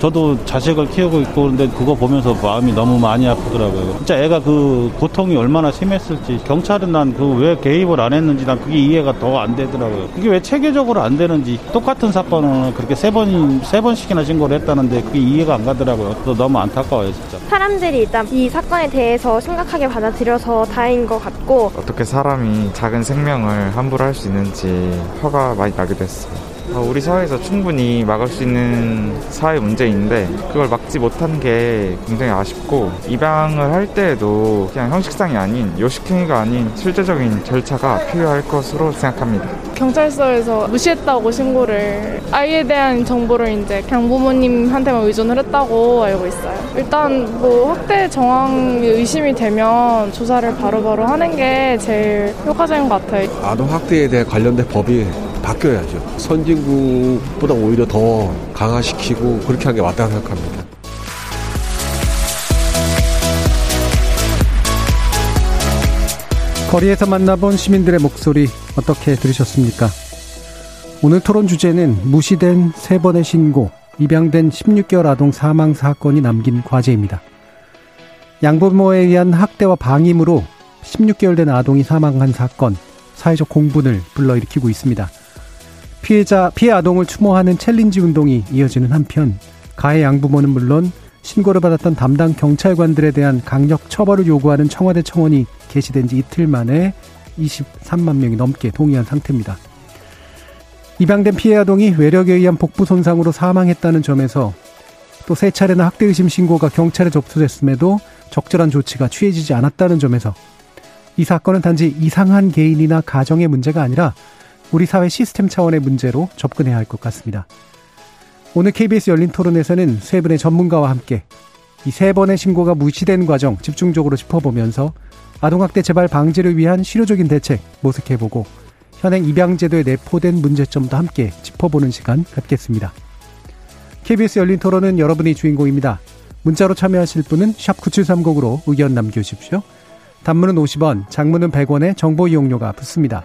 저도 자식을 키우고 있고 그런데 그거 보면서 마음이 너무 많이 아프더라고요. 진짜 애가 그 고통이 얼마나 심했을지 경찰은 난 그 왜 개입을 안 했는지 난 그게 이해가 더 안 되더라고요. 그게 왜 체계적으로 안 되는지 똑같은 사건을 그렇게 세 번, 세 번씩이나 신고를 했다는데 그게 이해가 안 가더라고요. 또 너무 안타까워요, 진짜. 사람들이 일단 이 사건에 대해서 심각하게 받아들여서 다행인 것 같고 어떻게 사람이 작은 생명을 함부로 할 수 있는지 화가 많이 나게 됐어요. 어, 우리 사회에서 충분히 막을 수 있는 사회 문제인데 그걸 막지 못한 게 굉장히 아쉽고 입양을 할 때에도 그냥 형식상이 아닌 요식행위가 아닌 실제적인 절차가 필요할 것으로 생각합니다. 경찰서에서 무시했다고 신고를 아이에 대한 정보를 이제 그냥 부모님한테만 의존을 했다고 알고 있어요. 일단 뭐 학대 정황이 의심이 되면 조사를 바로바로 바로 하는 게 제일 효과적인 것 같아요. 아동 학대에 대해 관련된 법이 바뀌어야죠. 선진국보다 오히려 더 강화시키고 그렇게 하는 게 맞다고 생각합니다. 거리에서 만나본 시민들의 목소리 어떻게 들으셨습니까? 오늘 토론 주제는 무시된 세 번의 신고, 입양된 16개월 아동 사망 사건이 남긴 과제입니다. 양부모에 의한 학대와 방임으로 16개월 된 아동이 사망한 사건, 사회적 공분을 불러일으키고 있습니다. 피해자, 피해 아동을 추모하는 챌린지 운동이 이어지는 한편 가해 양부모는 물론 신고를 받았던 담당 경찰관들에 대한 강력 처벌을 요구하는 청와대 청원이 게시된 지 이틀 만에 23만 명이 넘게 동의한 상태입니다. 입양된 피해 아동이 외력에 의한 복부 손상으로 사망했다는 점에서 또 세 차례나 학대 의심 신고가 경찰에 접수됐음에도 적절한 조치가 취해지지 않았다는 점에서 이 사건은 단지 이상한 개인이나 가정의 문제가 아니라 우리 사회 시스템 차원의 문제로 접근해야 할 것 같습니다. 오늘 KBS 열린 토론에서는 세 분의 전문가와 함께 이 세 번의 신고가 무시된 과정 집중적으로 짚어보면서 아동학대 재발 방지를 위한 실효적인 대책 모색해보고 현행 입양제도에 내포된 문제점도 함께 짚어보는 시간 갖겠습니다. KBS 열린 토론은 여러분이 주인공입니다. 문자로 참여하실 분은 9730으로 의견 남겨주십시오. 단문은 50원, 장문은 100원의 정보 이용료가 붙습니다.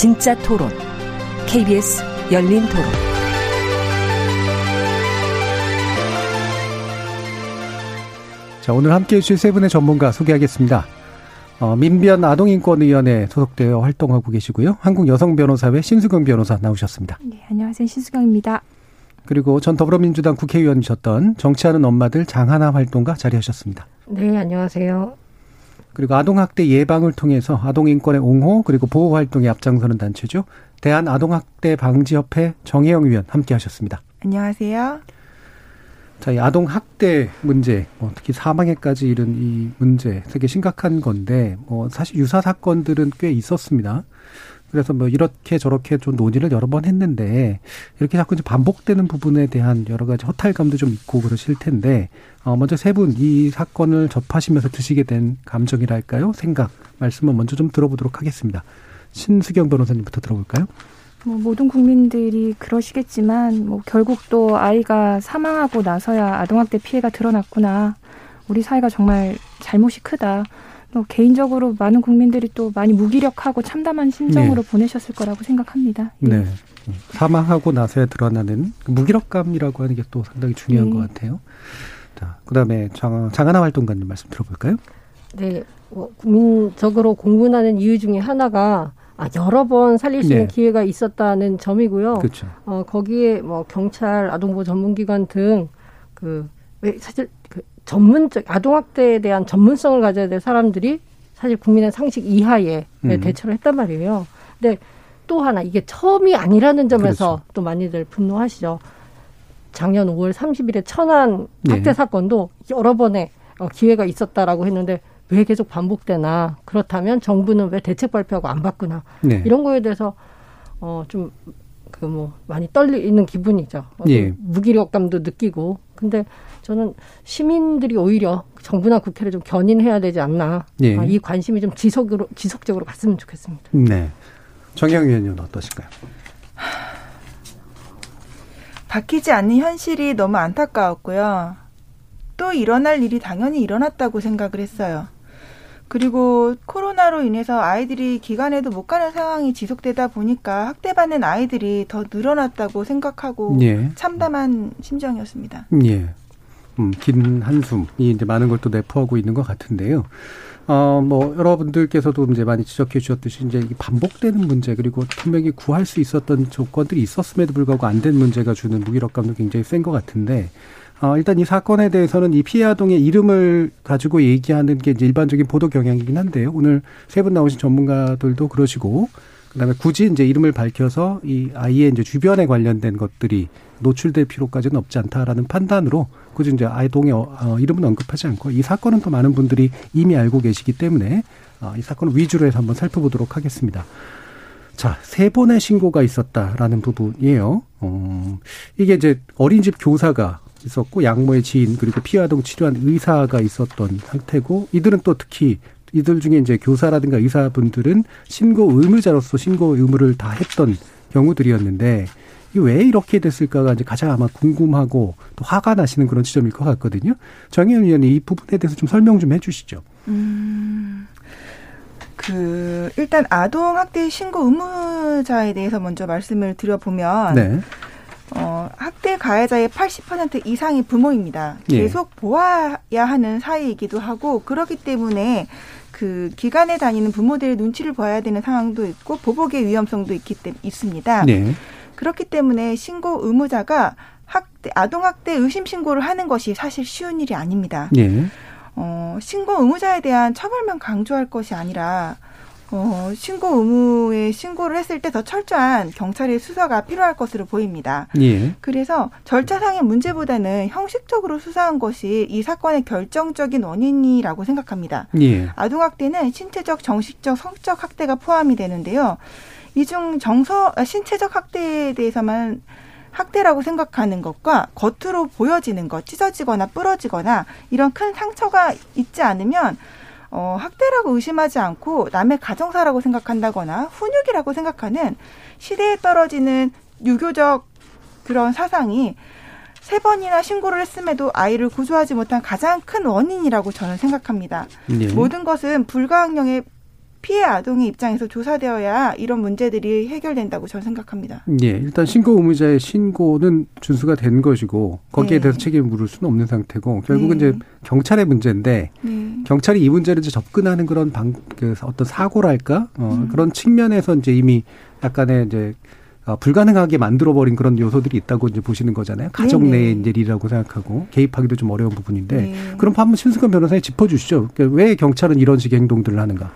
진짜 토론. KBS 열린 토론. 자, 오늘 함께 해주실 세 분의 전문가 소개하겠습니다. 어, 민변 아동인권위원회 소속되어 활동하고 계시고요. 한국여성변호사회 신수경 변호사 나오셨습니다. 네, 안녕하세요. 신수경입니다. 그리고 전 더불어민주당 국회의원이셨던 정치하는 엄마들 장하나 활동가 자리하셨습니다. 네, 안녕하세요. 그리고 아동학대 예방을 통해서 아동인권의 옹호 그리고 보호 활동에 앞장서는 단체죠. 대한아동학대 방지협회 정혜영 위원 함께 하셨습니다. 안녕하세요. 자, 이 아동학대 문제, 뭐 특히 사망에까지 이른 이 문제 되게 심각한 건데, 뭐 사실 유사 사건들은 꽤 있었습니다. 그래서 뭐 이렇게 저렇게 좀 논의를 여러 번 했는데 이렇게 자꾸 이제 반복되는 부분에 대한 여러 가지 허탈감도 좀 있고 그러실 텐데 어 먼저 세 분 이 사건을 접하시면서 드시게 된 감정이랄까요? 생각 말씀을 먼저 좀 들어보도록 하겠습니다. 신수경 변호사님부터 들어볼까요? 뭐 모든 국민들이 그러시겠지만 뭐 결국 또 아이가 사망하고 나서야 아동학대 피해가 드러났구나. 우리 사회가 정말 잘못이 크다. 또 개인적으로 많은 국민들이 또 많이 무기력하고 참담한 심정으로 네. 보내셨을 거라고 생각합니다. 예. 네. 사망하고 나서야 드러나는 무기력감이라고 하는 게 또 상당히 중요한 네. 것 같아요. 자, 그 다음에 장, 장하나 활동가님 말씀 들어볼까요? 네, 뭐 국민적으로 공분하는 이유 중에 하나가 아, 여러 번 살릴 수 있는 네. 기회가 있었다는 점이고요. 그렇죠. 어, 거기에 뭐 경찰, 아동보호 전문기관 등 그 사실 그 전문적 아동학대에 대한 전문성을 가져야 될 사람들이 사실 국민의 상식 이하에 음. 대처를 했단 말이에요. 근데 또 하나 이게 처음이 아니라는 점에서 그렇죠. 또 많이들 분노하시죠. 작년 5월 30일에 천안 네. 학대 사건도 여러 번의 어, 기회가 있었다라고 했는데 왜 계속 반복되나 그렇다면 정부는 왜 대책 발표하고 안 바꾸나 네. 이런 거에 대해서 어좀 그 뭐 많이 떨리는 기분이죠. 어, 예. 무기력감도 느끼고 근데 저는 시민들이 오히려 정부나 국회를 좀 견인해야 되지 않나. 예. 아, 이 관심이 좀 지속으로 지속적으로 갔으면 좋겠습니다. 네. 정영 의원님은 어떠실까요? 바뀌지 않는 현실이 너무 안타까웠고요. 또 일어날 일이 당연히 일어났다고 생각을 했어요. 그리고 코로나로 인해서 아이들이 기관에도 못 가는 상황이 지속되다 보니까 학대받는 아이들이 더 늘어났다고 생각하고 예. 참담한 심정이었습니다. 예. 음, 긴 한숨이 이제 많은 걸 또 내포하고 있는 것 같은데요. 어, 뭐, 여러분들께서도 이제 많이 지적해 주셨듯이 이제 이 반복되는 문제 그리고 분명히 구할 수 있었던 조건들이 있었음에도 불구하고 안 된 문제가 주는 무기력감도 굉장히 센 것 같은데 어, 일단 이 사건에 대해서는 이 피해 아동의 이름을 가지고 얘기하는 게 이제 일반적인 보도 경향이긴 한데요. 오늘 세 분 나오신 전문가들도 그러시고 그 다음에 굳이 이제 이름을 밝혀서 이 아이의 이제 주변에 관련된 것들이 노출될 필요까지는 없지 않다라는 판단으로 굳이 이제 아이동의 어, 어, 이름은 언급하지 않고 이 사건은 또 많은 분들이 이미 알고 계시기 때문에 어, 이 사건을 위주로 해서 한번 살펴보도록 하겠습니다. 자, 세 번의 신고가 있었다라는 부분이에요. 어, 이게 이제 어린이집 교사가 있었고 양모의 지인 그리고 피해 아동 치료한 의사가 있었던 상태고 이들은 또 특히 이들 중에 이제 교사라든가 의사분들은 신고 의무자로서 신고 의무를 다 했던 경우들이었는데 이왜 이렇게 됐을까가 이제 가장 아마 궁금하고 또 화가 나시는 그런 지점일 것 같거든요. 정혜연 의원이 이 부분에 대해서 좀 설명 좀 해주시죠. 음, 그 일단 아동 학대 신고 의무자에 대해서 먼저 말씀을 드려보면 네. 어, 학대 가해자의 80% 이상이 부모입니다. 예. 계속 보아야 하는 사이이기도 하고 그렇기 때문에 그 기관에 다니는 부모들의 눈치를 봐야 되는 상황도 있고 보복의 위험성도 있기 때 있습니다. 네. 그렇기 때문에 신고 의무자가 학대 아동 학대 의심 신고를 하는 것이 사실 쉬운 일이 아닙니다. 예. 어, 신고 의무자에 대한 처벌만 강조할 것이 아니라 어, 신고 의무에 신고를 했을 때 더 철저한 경찰의 수사가 필요할 것으로 보입니다. 예. 그래서 절차상의 문제보다는 형식적으로 수사한 것이 이 사건의 결정적인 원인이라고 생각합니다. 예. 아동학대는 신체적, 정식적, 성적 학대가 포함이 되는데요. 이중 정서, 아, 신체적 학대에 대해서만 학대라고 생각하는 것과 겉으로 보여지는 것, 찢어지거나 부러지거나 이런 큰 상처가 있지 않으면 어, 학대라고 의심하지 않고 남의 가정사라고 생각한다거나 훈육이라고 생각하는 시대에 떨어지는 유교적 그런 사상이 세 번이나 신고를 했음에도 아이를 구조하지 못한 가장 큰 원인이라고 저는 생각합니다. 예. 모든 것은 불가항력의 피해 아동의 입장에서 조사되어야 이런 문제들이 해결된다고 저는 생각합니다. 예, 일단 신고 의무자의 신고는 준수가 된 것이고 거기에 네. 대해서 책임을 물을 수는 없는 상태고 결국은 네. 이제 경찰의 문제인데 네. 경찰이 이 문제를 이제 접근하는 그런 방, 그 어떤 사고랄까 어, 음. 그런 측면에서 이제 이미 약간의 이제 어, 불가능하게 만들어버린 그런 요소들이 있다고 이제 보시는 거잖아요. 가정. 내의 이제 일이라고 생각하고 개입하기도 좀 어려운 부분인데 네. 그럼 한번 신승관 변호사님 짚어주시죠. 그러니까 왜 경찰은 이런 식의 행동들을 하는가?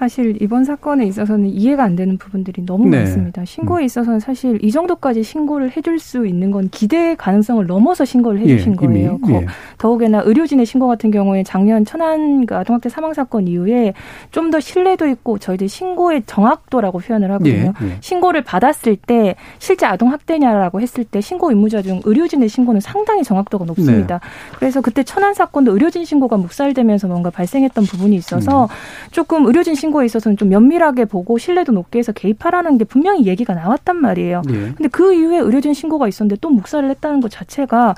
사실 이번 사건에 있어서는 이해가 안 되는 부분들이 너무 네. 많습니다. 신고에 있어서는 사실 이 정도까지 신고를 해줄 수 있는 건 기대 가능성을 넘어서 신고를 해주신 예, 거예요. 거- 예. 더욱이나 의료진의 신고 같은 경우에 작년 천안 그 아동학대 사망 사건 이후에 좀 더 신뢰도 있고 저희들 신고의 정확도라고 표현을 하거든요. 예, 예. 신고를 받았을 때 실제 아동학대냐라고 했을 때 신고 의무자 중 의료진의 신고는 상당히 정확도가 높습니다. 네. 그래서 그때 천안 사건도 의료진 신고가 묵살되면서 뭔가 발생했던 부분이 있어서 음. 조금 의료진 신고 에 있어서는 좀 면밀하게 보고 신뢰도 높게 해서 개입하라는 게 분명히 얘기가 나왔단 말이에요. 예. 근데 그 이후에 의료진 신고가 있었는데 또 묵살을 했다는 것 자체가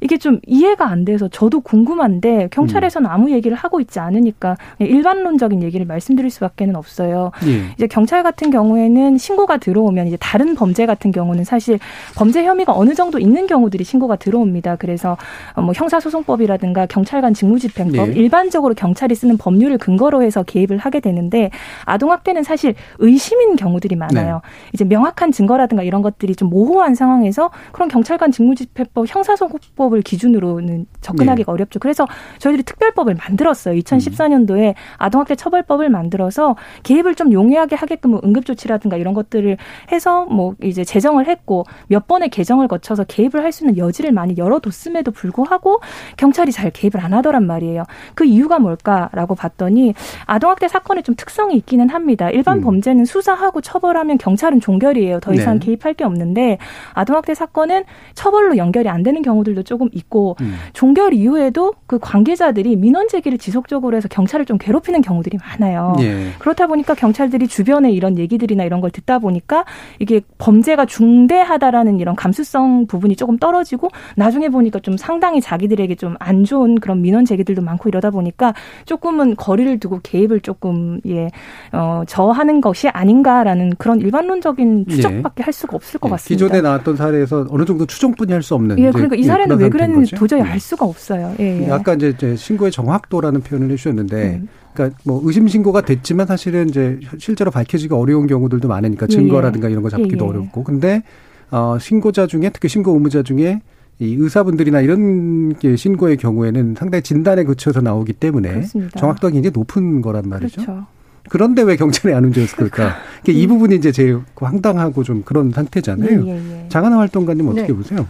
이게 좀 이해가 안 돼서 저도 궁금한데 경찰에서는 아무 얘기를 하고 있지 않으니까 일반론적인 얘기를 말씀드릴 수밖에는 없어요. 예. 이제 경찰 같은 경우에는 신고가 들어오면 이제 다른 범죄 같은 경우는 사실 범죄 혐의가 어느 정도 있는 경우들이 신고가 들어옵니다. 그래서 어, 뭐 형사소송법이라든가 경찰관 직무집행법 네. 일반적으로 경찰이 쓰는 법률을 근거로 해서 개입을 하게 되는데 아동학대는 사실 의심인 경우들이 많아요. 이제 명확한 증거라든가 이런 것들이 좀 모호한 상황에서 그런 경찰관 직무집행법 형사소송법 범죄법을 기준으로는 접근하기가 네. 어렵죠. 그래서 저희들이 특별법을 만들었어요. 2014년도에 아동학대 처벌법을 만들어서 개입을 좀 용이하게 하게끔 뭐 응급조치라든가 이런 것들을 해서 뭐 이제 제정을 했고 몇 번의 개정을 거쳐서 개입을 할 수 있는 여지를 많이 열어뒀음에도 불구하고 경찰이 잘 개입을 안 하더란 말이에요. 그 이유가 뭘까라고 봤더니 아동학대 사건의 좀 특성이 있기는 합니다. 일반 음. 범죄는 수사하고 처벌하면 경찰은 종결이에요. 더 이상 네. 개입할 게 없는데 아동학대 사건은 처벌로 연결이 안 되는 경우들도 조금 있고 음. 종결 이후에도 그 관계자들이 민원 제기를 지속적으로 해서 경찰을 좀 괴롭히는 경우들이 많아요. 예. 그렇다 보니까 경찰들이 주변에 이런 얘기들이나 이런 걸 듣다 보니까 이게 범죄가 중대하다라는 이런 감수성 부분이 조금 떨어지고 나중에 보니까 좀 상당히 자기들에게 좀 안 좋은 그런 민원 제기들도 많고 이러다 보니까 조금은 거리를 두고 개입을 조금 예, 어, 저하는 것이 아닌가라는 그런 일반론적인 예. 추적밖에 할 수가 없을 것 예, 같습니다. 기존에 나왔던 사례에서 어느 정도 추정뿐이 할 수 없는. 예, 그러니까 이 예, 사례는 그런 왜 그랬는지. 도저히 예. 알 수가 없어요. 예, 예. 아까 이제, 신고의 정확도라는 표현을 해주셨는데, 음. 그러니까 뭐 의심 신고가 됐지만 사실은 이제 실제로 밝혀지기 어려운 경우들도 많으니까 예, 증거라든가 예. 이런 거 잡기도 예, 예. 어렵고, 근데 어 신고자 중에 특히 신고 의무자 중에 이 의사분들이나 이런 게 신고의 경우에는 상당히 진단에 그쳐서 나오기 때문에 그렇습니다. 정확도가 굉장히 높은 거란 말이죠. 그렇죠. 그런데 왜 경찰이 안 움직였을까? 그러니까 이 부분이 이제 제일 황당하고 좀 그런 상태잖아요. 예, 예, 예. 장하나 활동가님 어떻게 네. 보세요?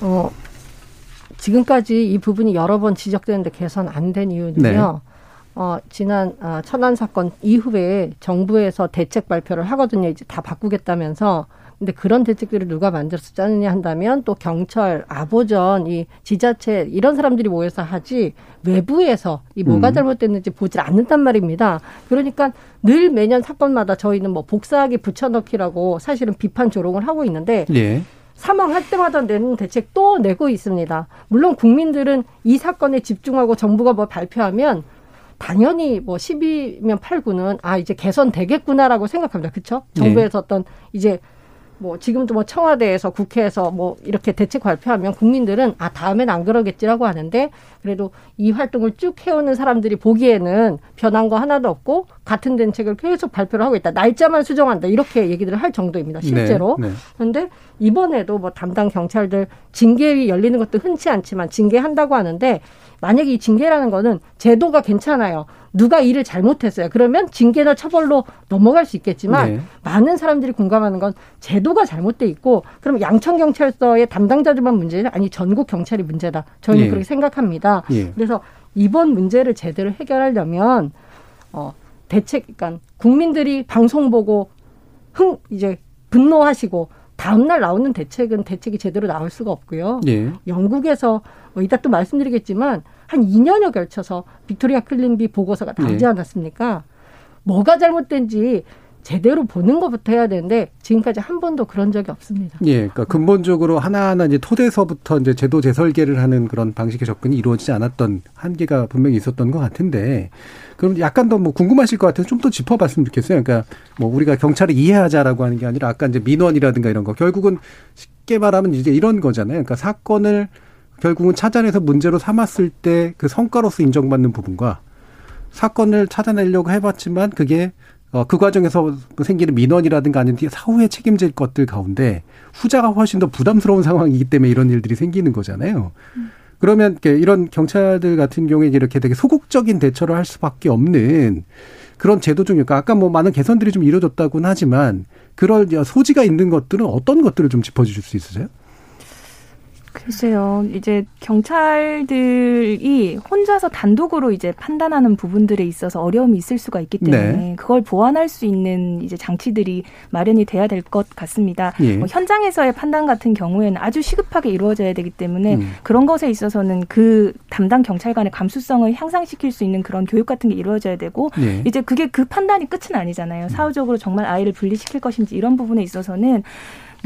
어, 지금까지 이 부분이 여러 번 지적되는데 개선 안 된 이유는요. 네. 어, 지난 아, 천안 사건 이후에 정부에서 대책 발표를 하거든요. 이제 다 바꾸겠다면서. 근데 그런 대책들을 누가 만들어서 짜느냐 한다면 또 경찰, 아보전, 이 지자체 이런 사람들이 모여서 하지 외부에서 이 뭐가 음. 잘못됐는지 보질 않는단 말입니다. 그러니까 늘 매년 사건마다 저희는 뭐 복사하기 붙여넣기라고 사실은 비판 조롱을 하고 있는데 예. 사망할 때마다 내는 대책 또 내고 있습니다. 물론 국민들은 이 사건에 집중하고 정부가 뭐 발표하면 당연히 뭐 10이면 8구는 아 이제 개선되겠구나라고 생각합니다. 그렇죠? 정부에서 어떤 이제 뭐 지금도 뭐 청와대에서 국회에서 뭐 이렇게 대책 발표하면 국민들은 아 다음엔 안 그러겠지라고 하는데 그래도 이 활동을 쭉 해오는 사람들이 보기에는 변한 거 하나도 없고 같은 대책을 계속 발표를 하고 있다. 날짜만 수정한다. 이렇게 얘기들을 할 정도입니다. 실제로. 네, 네. 그런데 이번에도 뭐 담당 경찰들 징계위 열리는 것도 흔치 않지만 징계한다고 하는데 만약에 이 징계라는 거는 제도가 괜찮아요. 누가 일을 잘못했어요. 그러면 징계나 처벌로 넘어갈 수 있겠지만 네. 많은 사람들이 공감하는 건 제도가 잘못돼 있고 그럼 양천 경찰서의 담당자들만 문제냐 아니 전국 경찰이 문제다. 저희는 예. 그렇게 생각합니다. 예. 그래서 이번 문제를 제대로 해결하려면 어 대책 그러니까 국민들이 방송 보고 흥 이제 분노하시고 다음날 나오는 대책은 대책이 제대로 나올 수가 없고요. 예. 영국에서 뭐 이따 또 말씀드리겠지만 한 2년여 걸쳐서 빅토리아 클림비 보고서가 나오지 예. 않았습니까? 뭐가 잘못된지 제대로 보는 것부터 해야 되는데 지금까지 한 번도 그런 적이 없습니다. 예, 그러니까 근본적으로 하나하나 이제 토대서부터 이제 제도 재설계를 하는 그런 방식의 접근이 이루어지지 않았던 한계가 분명히 있었던 것 같은데, 그럼 약간 더 뭐 궁금하실 것 같아서 좀 더 짚어봤으면 좋겠어요. 그러니까 뭐 우리가 경찰을 이해하자라고 하는 게 아니라 아까 이제 민원이라든가 이런 거 결국은 쉽게 말하면 이제 이런 거잖아요. 그러니까 사건을 결국은 찾아내서 문제로 삼았을 때 그 성과로서 인정받는 부분과 사건을 찾아내려고 해봤지만 그게 어, 그 과정에서 생기는 민원이라든가 아니면 사후에 책임질 것들 가운데 후자가 훨씬 더 부담스러운 상황이기 때문에 이런 일들이 생기는 거잖아요. 그러면 이런 경찰들 같은 경우에 이렇게 되게 소극적인 대처를 할 수밖에 없는 그런 제도 중에 그러니까 아까 뭐 많은 개선들이 좀 이루어졌다고는 하지만 그럴 소지가 있는 것들은 어떤 것들을 좀 짚어주실 수 있으세요? 글쎄요, 이제 경찰들이 혼자서 단독으로 이제 판단하는 부분들에 있어서 어려움이 있을 수가 있기 때문에 네. 그걸 보완할 수 있는 이제 장치들이 마련이 돼야 될 것 같습니다. 예. 뭐 현장에서의 판단 같은 경우에는 아주 시급하게 이루어져야 되기 때문에 음. 그런 것에 있어서는 그 담당 경찰관의 감수성을 향상시킬 수 있는 그런 교육 같은 게 이루어져야 되고 예. 이제 그게 그 판단이 끝은 아니잖아요. 사후적으로 정말 아이를 분리시킬 것인지 이런 부분에 있어서는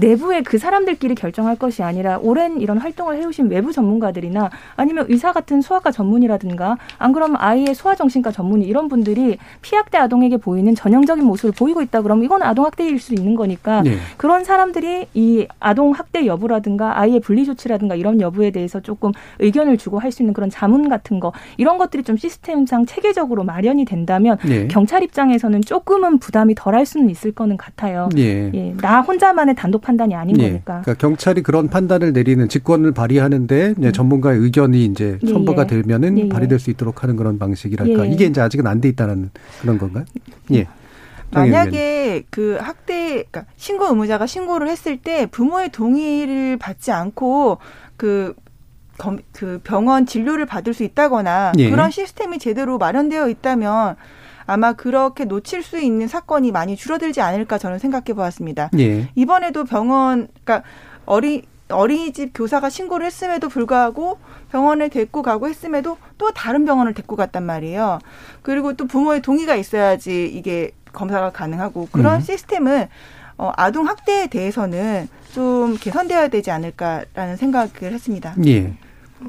내부의 그 사람들끼리 결정할 것이 아니라 오랜 이런 활동을 해오신 외부 전문가들이나 아니면 의사 같은 소아과 전문이라든가 안 그러면 아이의 소아정신과 전문의 이런 분들이 피학대 아동에게 보이는 전형적인 모습을 보이고 있다 그러면 이건 아동학대일 수 있는 거니까 네. 그런 사람들이 이 아동학대 여부라든가 아이의 분리조치라든가 이런 여부에 대해서 조금 의견을 주고 할 수 있는 그런 자문 같은 거 이런 것들이 좀 시스템상 체계적으로 마련이 된다면 네. 경찰 입장에서는 조금은 부담이 덜 할 수는 있을 거는 같아요. 예. 예, 나 혼자만의 단독 판단이 아닌 예. 거니까. 그러니까 경찰이 그런 판단을 내리는 직권을 발휘하는데 이제 전문가의 의견이 이제 예, 첨부가 예. 되면은 예, 예. 발휘될 수 있도록 하는 그런 방식이랄까. 예. 이게 이제 아직은 안 돼 있다는 그런 건가요? 예. 만약에 그 학대, 그러니까 신고 의무자가 신고를 했을 때 부모의 동의를 받지 않고 그, 검, 그 병원 진료를 받을 수 있다거나 예. 그런 시스템이 제대로 마련되어 있다면 아마 그렇게 놓칠 수 있는 사건이 많이 줄어들지 않을까 저는 생각해 보았습니다. 예. 이번에도 병원, 그러니까 어린, 어린이집 교사가 신고를 했음에도 불구하고 병원에 데리고 가고 했음에도 또 다른 병원을 데리고 갔단 말이에요. 그리고 또 부모의 동의가 있어야지 이게 검사가 가능하고 그런 음. 시스템은 어, 아동 학대에 대해서는 좀 개선되어야 되지 않을까라는 생각을 했습니다. 예.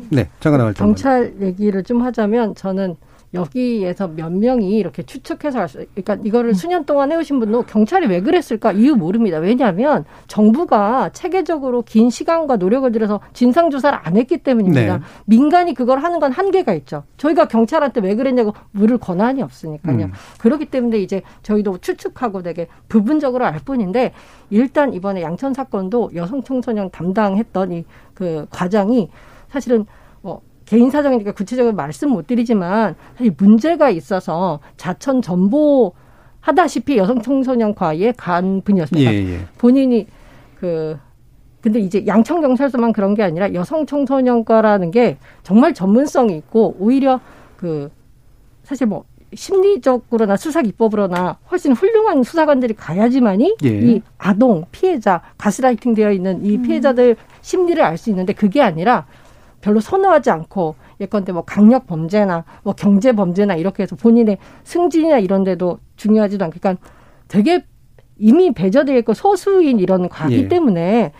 네. 잠깐 나갈 때. 경찰 얘기를 좀 하자면 저는 여기에서 몇 명이 이렇게 추측해서 할 수, 그러니까 이거를 수년 동안 해오신 분도 경찰이 왜 그랬을까 이유 모릅니다. 왜냐하면 정부가 체계적으로 긴 시간과 노력을 들여서 진상 조사를 안 했기 때문입니다. 네. 민간이 그걸 하는 건 한계가 있죠. 저희가 경찰한테 왜 그랬냐고 물을 권한이 없으니까요. 음. 그렇기 때문에 이제 저희도 추측하고 되게 부분적으로 알 뿐인데 일단 이번에 양천 사건도 여성 청소년 담당했던 이 그 과장이 사실은 뭐 개인 사정이니까 구체적으로 말씀 못 드리지만 사실 문제가 있어서 자천 전보 하다시피 여성 청소년과에 간 분이었습니다. 예, 예. 본인이 그 근데 이제 양천 경찰서만 그런 게 아니라 여성 청소년과라는 게 정말 전문성이 있고 오히려 그 사실 뭐 심리적으로나 수사 기법으로나 훨씬 훌륭한 수사관들이 가야지만이 예. 이 아동 피해자 가스라이팅 되어 있는 이 피해자들 심리를 알 수 있는데 그게 아니라 별로 선호하지 않고 예컨대 뭐 강력 범죄나 뭐 경제 범죄나 이렇게 해서 본인의 승진이나 이런 데도 중요하지도 않고 그러니까 되게 이미 배제되어 있고 소수인 이런 과기 예. 때문에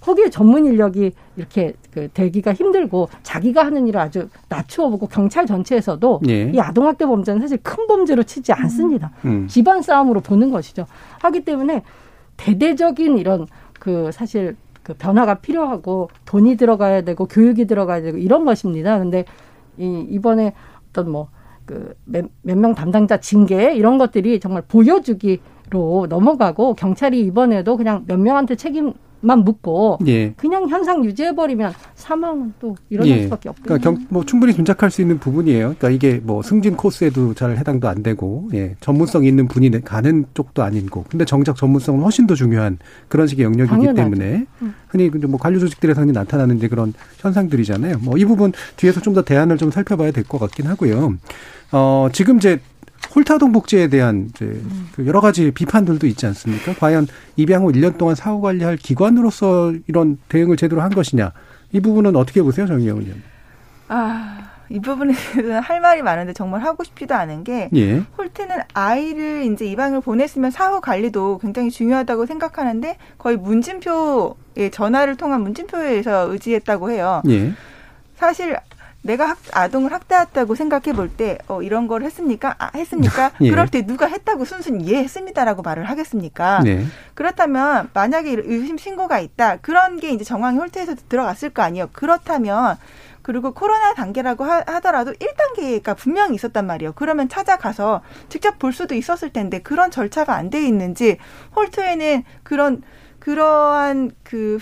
거기에 전문 인력이 이렇게 그 되기가 힘들고 자기가 하는 일을 아주 낮추어 보고 경찰 전체에서도 예. 이 아동학대 범죄는 사실 큰 범죄로 치지 않습니다. 음. 집안 싸움으로 보는 것이죠. 하기 때문에 대대적인 이런 그 사실 그 변화가 필요하고 돈이 들어가야 되고 교육이 들어가야 되고 이런 것입니다. 근데 이 이번에 어떤 뭐 그 몇 명 담당자 징계 이런 것들이 정말 보여주기로 넘어가고 경찰이 이번에도 그냥 몇 명한테 책임 만 묻고 예. 그냥 현상 유지해버리면 사망은 또 일어날 예. 수밖에 없거든요. 그러니까 경, 뭐 충분히 짐작할 수 있는 부분이에요. 그러니까 이게 뭐 승진 코스에도 잘 해당도 안 되고, 예, 전문성 있는 분이 가는 쪽도 아니고, 근데 정작 전문성은 훨씬 더 중요한 그런 식의 영역이기 당연하죠. 때문에 음. 흔히 뭐 관료 조직들에서 흔히 나타나는 이제 그런 현상들이잖아요. 뭐 이 부분 뒤에서 좀 더 대안을 좀 살펴봐야 될 것 같긴 하고요. 어, 지금 이제 홀타동 복지에 대한 이제 그 여러 가지 비판들도 있지 않습니까? 과연 입양 후 1년 동안 사후 관리할 기관으로서 이런 대응을 제대로 한 것이냐? 이 부분은 어떻게 보세요, 정의영 의원? 아, 이 대해서는 할 말이 많은데 정말 하고 싶지도 않은 게 예. 홀트는 아이를 이제 입양을 보냈으면 사후 관리도 굉장히 중요하다고 생각하는데 거의 문진표에 전화를 통한 문진표에서 의지했다고 해요. 예. 사실 내가 학, 아동을 학대했다고 생각해 볼 때, 어, 이런 걸 했습니까? 아, 했습니까? 예. 그럴 때 누가 했다고 순순히 예, 했습니다라고 말을 하겠습니까? 네. 그렇다면, 만약에 의심 신고가 있다. 그런 게 이제 정황이 홀트에서 들어갔을 거 아니에요. 그렇다면, 그리고 코로나 단계라고 하, 하더라도 1단계가 분명히 있었단 말이에요. 그러면 찾아가서 직접 볼 수도 있었을 텐데, 그런 절차가 안 돼 있는지, 홀트에는 그런, 그러한 그,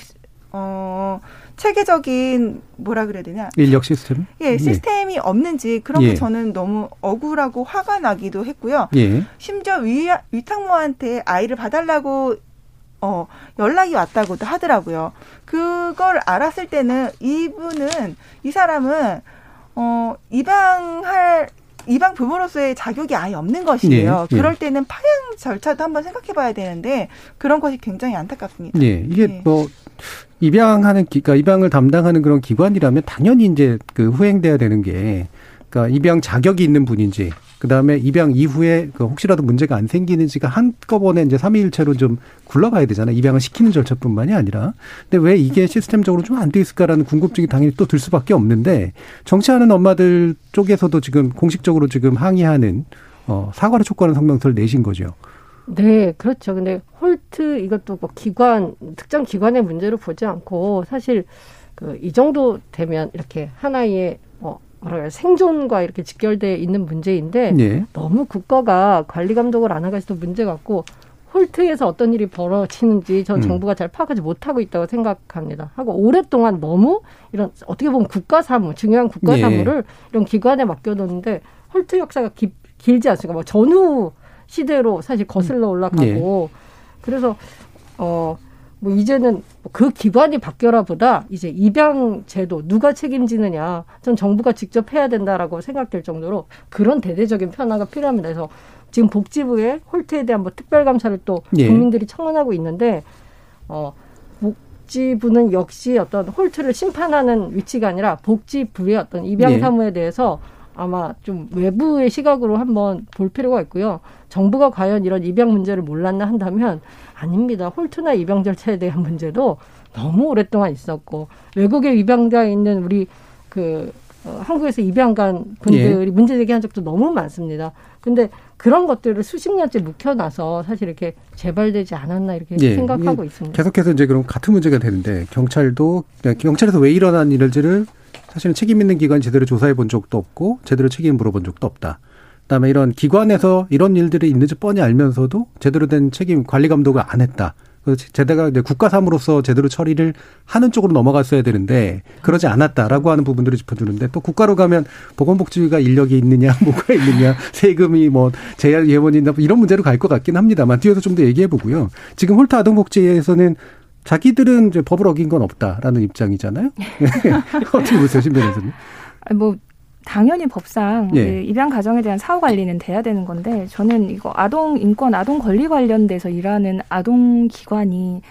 어, 체계적인 뭐라 그래야 되냐? 인력 시스템? 예, 시스템이 없는지 그런 게 예. 저는 너무 억울하고 화가 나기도 했고요. 예. 심지어 위, 위탁모한테 아이를 봐달라고 어, 연락이 왔다고도 하더라고요. 그걸 알았을 때는 이분은 이 사람은 어, 입양할 입양 부모로서의 자격이 아예 없는 것이에요. 예, 예. 그럴 때는 파양 절차도 한번 생각해 봐야 되는데 그런 것이 굉장히 안타깝습니다. 예. 이게 예. 뭐 입양하는 기, 그러니까 입양을 담당하는 그런 기관이라면 당연히 이제 그 후행돼야 되는 게 그러니까 입양 자격이 있는 분인지 그다음에 입양 이후에 그 혹시라도 문제가 안 생기는지가 한꺼번에 이제 삼위일체로 좀 굴러가야 되잖아요. 입양을 시키는 절차뿐만이 아니라. 근데 왜 이게 시스템적으로 좀 안 돼 있을까라는 궁금증이 당연히 또 들 수밖에 없는데 정치하는 엄마들 쪽에서도 지금 공식적으로 지금 항의하는 어 사과를 촉구하는 성명서를 내신 거죠. 네, 그렇죠. 근데 홀트 이것도 뭐 기관 특정 기관의 문제로 보지 않고 사실 그 이 정도 되면 이렇게 하나의 뭐 그래 생존과 이렇게 직결돼 있는 문제인데 예. 너무 국가가 관리 감독을 안 있어도 문제 같고 홀트에서 어떤 일이 벌어지는지 전 음. 정부가 잘 파악하지 못하고 있다고 생각합니다. 하고 오랫동안 너무 이런 어떻게 보면 국가 사무, 중요한 국가 예. 사무를 이런 기관에 맡겨뒀는데 홀트 역사가 기- 길지 않습니까? 뭐 전후 시대로 사실 거슬러 올라가고 그래서 어. 뭐 이제는 그 기관이 바뀌어라보다 이제 입양 제도 누가 책임지느냐 전 정부가 직접 해야 된다라고 생각될 정도로 그런 대대적인 변화가 필요합니다. 그래서 지금 복지부에 홀트에 대한 뭐 특별 감사를 또 예. 국민들이 청원하고 있는데 어 복지부는 역시 어떤 홀트를 심판하는 위치가 아니라 복지부의 어떤 입양 예. 사무에 대해서 아마 좀 외부의 시각으로 한번 볼 필요가 있고요. 정부가 과연 이런 입양 문제를 몰랐나 한다면 아닙니다. 홀트나 입양 절차에 대한 문제도 너무 오랫동안 있었고 외국에 입양자 있는 우리 그 어, 한국에서 입양 간 분들이 문제 제기한 적도 너무 많습니다. 근데 그런 것들을 수십 년째 묵혀놔서 사실 이렇게 재발되지 않았나 이렇게 예. 생각하고 이게 있습니다. 계속해서 이제 그럼 같은 문제가 되는데 경찰도 그러니까 경찰에서 왜 일어난 일들을 사실은 책임 있는 기관 제대로 조사해 본 적도 없고 제대로 책임 물어본 적도 없다. 그다음에 이런 기관에서 이런 일들이 있는지 뻔히 알면서도 제대로 된 책임 관리 감독을 안 했다. 제대가 이제 국가 사무로서 제대로 처리를 하는 쪽으로 넘어갔어야 되는데 그러지 않았다라고 하는 부분들을 짚어주는데 또 국가로 가면 보건복지가 인력이 있느냐 뭐가 있느냐 세금이 뭐 재할 예원이 있나 뭐 이런 문제로 갈 것 같긴 합니다만 뒤에서 좀 더 얘기해 보고요. 지금 홀트 아동복지에서는 자기들은 이제 법을 어긴 건 없다라는 입장이잖아요. 어떻게 보세요, 신 변호사님? 아니, 뭐 당연히 법상 예. 그 입양 가정에 대한 사후 관리는 돼야 되는 건데 저는 이거 아동 인권, 아동 권리 관련돼서 일하는 아동 기관이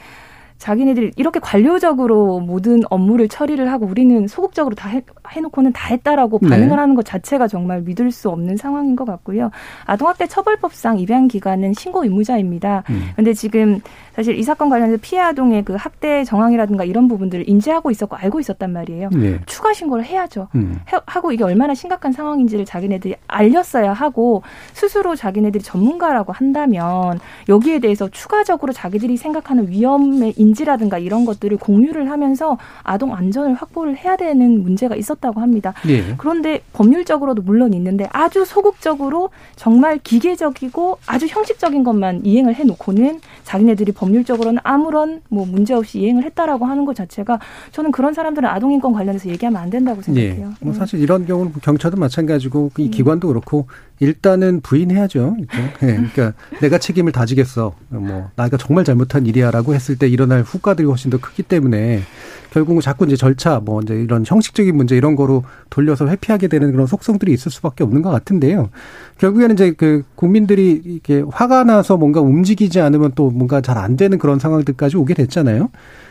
자기네들이 이렇게 관료적으로 모든 업무를 처리를 하고 우리는 소극적으로 다 해, 해놓고는 다 했다라고 네. 반응을 하는 것 자체가 정말 믿을 수 없는 상황인 것 같고요. 아동학대 처벌법상 입양 기관은 신고 의무자입니다. 음. 근데 지금 사실 이 사건 관련해서 피해 아동의 그 학대 정황이라든가 이런 부분들을 인지하고 있었고 알고 있었단 말이에요. 네. 추가 신고를 해야죠. 음. 해- 하고 이게 얼마나 심각한 상황인지를 자기네들이 알렸어야 하고 스스로 자기네들이 전문가라고 한다면 여기에 대해서 추가적으로 자기들이 생각하는 위험의 인 지라든가 이런 것들을 공유를 하면서 아동 안전을 확보를 해야 되는 문제가 있었다고 합니다. 예. 그런데 법률적으로도 물론 있는데 아주 소극적으로 정말 기계적이고 아주 형식적인 것만 이행을 해놓고는 자기네들이 법률적으로는 아무런 뭐 문제 없이 이행을 했다라고 하는 것 자체가 저는 그런 사람들은 아동 인권 관련해서 얘기하면 안 된다고 생각해요. 예. 뭐 음. 사실 이런 경우는 경찰도 마찬가지고 이 기관도 그렇고 일단은 부인해야죠. 그죠? 예. 그러니까 내가 책임을 다지겠어. 뭐 나가 정말 잘못한 일이야라고 했을 때 일어날 후과들이 훨씬 더 크기 때문에 결국은 자꾸 이제 절차 뭐 이제 이런 형식적인 문제 이런 거로 돌려서 회피하게 되는 그런 속성들이 있을 수밖에 없는 것 같은데요. 결국에는 이제 그 국민들이 이렇게 화가 나서 뭔가 움직이지 않으면 또 뭔가 잘 안 되는 그런 상황들까지 오게 됐잖아요.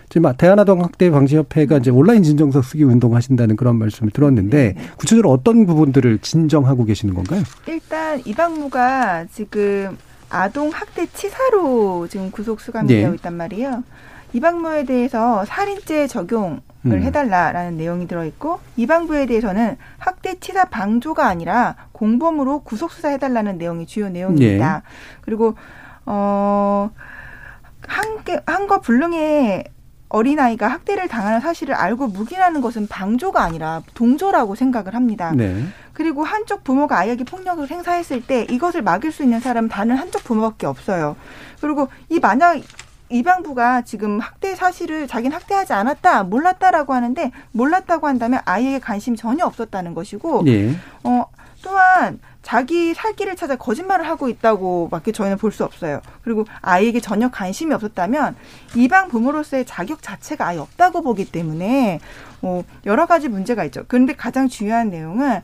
지금 대한아동 학대 방지 협회가 이제 온라인 진정서 쓰기 운동 하신다는 그런 말씀을 들었는데 구체적으로 어떤 부분들을 진정하고 계시는 건가요? 일단 이 방무가 지금 아동 학대 치사로 지금 구속 수감이 네. 되어 있단 말이에요. 이방무에 대해서 살인죄 적용을 음. 해달라라는 내용이 들어있고 이방부에 대해서는 학대 치사 방조가 아니라 공범으로 구속 수사해달라는 내용이 주요 내용입니다. 그리고 어 어한거 불능의 어린아이가 학대를 당하는 사실을 알고 묵인하는 것은 방조가 아니라 동조라고 생각을 합니다. 네. 그리고 한쪽 부모가 아이에게 폭력을 행사했을 때 이것을 막을 수 있는 사람은 단은 한쪽 부모밖에 없어요. 그리고 이 만약 입양부가 지금 학대 사실을 자기는 학대하지 않았다, 몰랐다라고 하는데 몰랐다고 한다면 아이에게 관심이 전혀 없었다는 것이고 예. 어, 또한 자기 살 길을 찾아 거짓말을 하고 있다고밖에 저희는 볼 수 없어요. 그리고 아이에게 전혀 관심이 없었다면 입양 부모로서의 자격 자체가 아예 없다고 보기 때문에 어, 여러 가지 문제가 있죠. 그런데 가장 중요한 내용은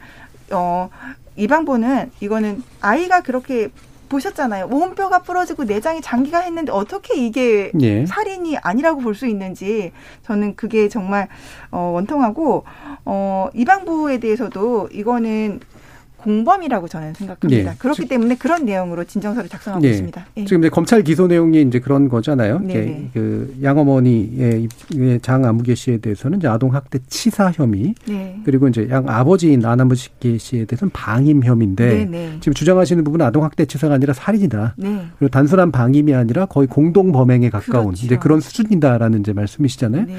어, 입양부는 이거는 아이가 그렇게 보셨잖아요. 온뼈가 부러지고 내장이 장기가 했는데 어떻게 이게 예. 살인이 아니라고 볼 수 있는지 저는 그게 정말 어, 원통하고 어, 이방부에 대해서도 이거는 공범이라고 저는 생각합니다. 예. 그렇기 때문에 그런 내용으로 진정서를 작성하고 예. 있습니다. 예. 지금 이제 검찰 기소 내용이 이제 그런 거잖아요. 네네. 이게 그 양어머니의 입- 장 아무개 씨에 대해서는 이제 아동 학대 치사 혐의 네. 그리고 이제 양 아버지인 안아무개 씨에 대해서는 방임 혐의인데. 지금 주장하시는 부분은 아동 학대 치사가 아니라 살인이다. 네. 그리고 단순한 방임이 아니라 거의 공동 범행에 가까운 그렇죠. 이제 그런 수준이다라는 이제 말씀이시잖아요. 네.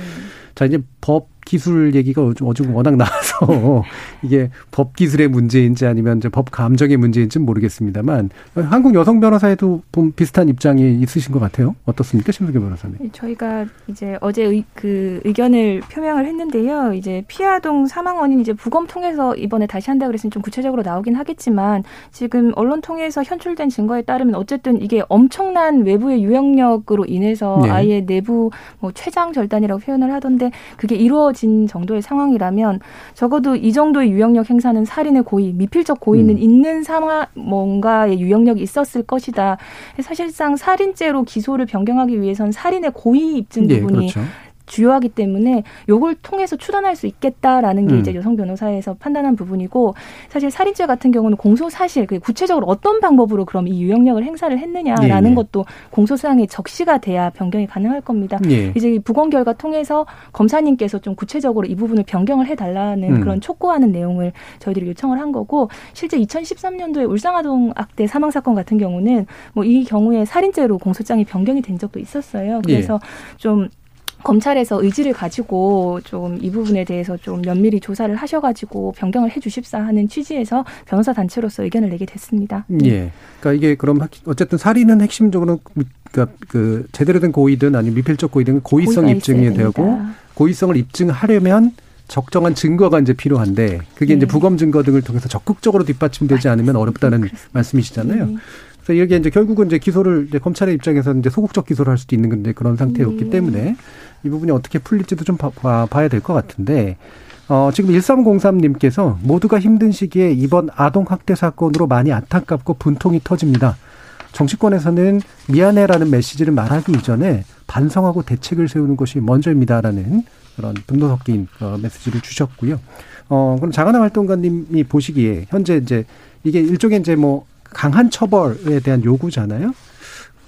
자 이제 법 기술 얘기가 요즘 워낙 나와서 이게 법 기술의 문제인지 아니면 이제 법 감정의 문제인지 는 모르겠습니다만 한국 여성 변호사에도 비슷한 입장이 있으신 것 같아요. 어떻습니까, 심석희 변호사님? 네, 저희가 이제 어제 의, 그 의견을 표명을 했는데요. 이제 피아동 사망 원인 이제 부검 통해서 이번에 다시 한다 그랬으니 좀 구체적으로 나오긴 하겠지만 지금 언론 통해서 현출된 증거에 따르면 어쨌든 이게 엄청난 외부의 유형력으로 인해서 네. 아이의 내부 뭐 췌장 절단이라고 표현을 하던데 그게 이루어 진 정도의 상황이라면 적어도 이 정도의 유형력 행사는 살인의 고의, 미필적 고의는 음. 있는 상황 뭔가의 유형력이 있었을 것이다. 사실상 살인죄로 기소를 변경하기 위해선 살인의 고의 입증 네, 부분이 네, 그렇죠. 주요하기 때문에 요걸 통해서 추단할 수 있겠다라는 게 음. 이제 여성 변호사에서 판단한 부분이고 사실 살인죄 같은 경우는 공소 사실 그 구체적으로 어떤 방법으로 그럼 이 유형력을 행사를 했느냐라는 예, 예. 것도 공소 사항에 적시가 돼야 변경이 가능할 겁니다. 예. 이제 부검 결과 통해서 검사님께서 좀 구체적으로 이 부분을 변경을 해 달라는 음. 그런 촉구하는 내용을 저희들이 요청을 한 거고 실제 2013년도에 울상아동 악대 사망 사건 같은 경우는 뭐 이 경우에 살인죄로 공소장이 변경이 된 적도 있었어요. 그래서 예. 좀 검찰에서 의지를 가지고 좀 이 부분에 대해서 좀 면밀히 조사를 하셔가지고 변경을 해주십사 하는 취지에서 변호사 단체로서 의견을 내게 됐습니다. 예. 그러니까 이게 그럼 어쨌든 살인은 핵심적으로 그러니까 그 제대로 된 고의든 아니면 미필적 고의든 고의성 입증이 되고 고의성을 입증하려면 적정한 증거가 이제 필요한데 그게 네. 이제 부검 증거 등을 통해서 적극적으로 뒷받침되지 않으면 어렵다는 그렇습니다. 말씀이시잖아요. 네. 그래서 이게 이제 결국은 이제 기소를 이제 검찰의 입장에서는 이제 소극적 기소를 할 수도 있는 건데 그런 상태였기 네. 때문에 이 부분이 어떻게 풀릴지도 좀 봐, 봐야 될 것 같은데 어, 지금 1303님께서 모두가 힘든 시기에 이번 아동학대 사건으로 많이 안타깝고 분통이 터집니다. 정치권에서는 미안해라는 메시지를 말하기 이전에 반성하고 대책을 세우는 것이 먼저입니다라는 그런 분노 섞인 어, 메시지를 주셨고요. 어, 그럼 장하나 활동가님이 보시기에 현재 이제 이게 일종의 이제 뭐 강한 처벌에 대한 요구잖아요.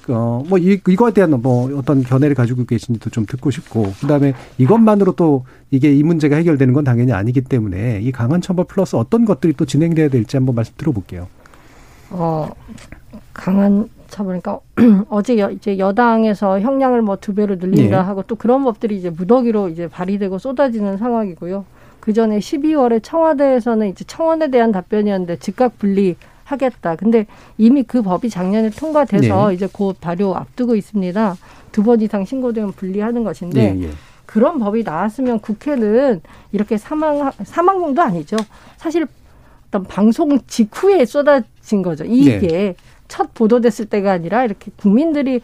어, 뭐, 이, 이거에 대한 뭐 어떤 견해를 가지고 계신지도 좀 듣고 싶고, 그 다음에 이것만으로 또 이게 이 문제가 해결되는 건 당연히 아니기 때문에 이 강한 처벌 플러스 어떤 것들이 또 진행돼야 될지 한번 말씀 들어볼게요. 어, 강한 처벌, 그러니까 어제 여, 이제 여당에서 형량을 뭐 두 배로 늘린다 네. 하고 또 그런 법들이 이제 무더기로 이제 발의되고 쏟아지는 상황이고요. 그 전에 12월에 청와대에서는 이제 청원에 대한 답변이었는데 즉각 분리 하겠다. 근데 이미 그 법이 작년에 통과돼서 네. 이제 곧 발효 앞두고 있습니다. 두 번 이상 신고되면 분리하는 것인데 네, 예. 그런 법이 나왔으면 국회는 이렇게 사망 사망공도 아니죠. 사실 어떤 방송 직후에 쏟아진 거죠. 이게 네. 첫 보도됐을 때가 아니라 이렇게 국민들이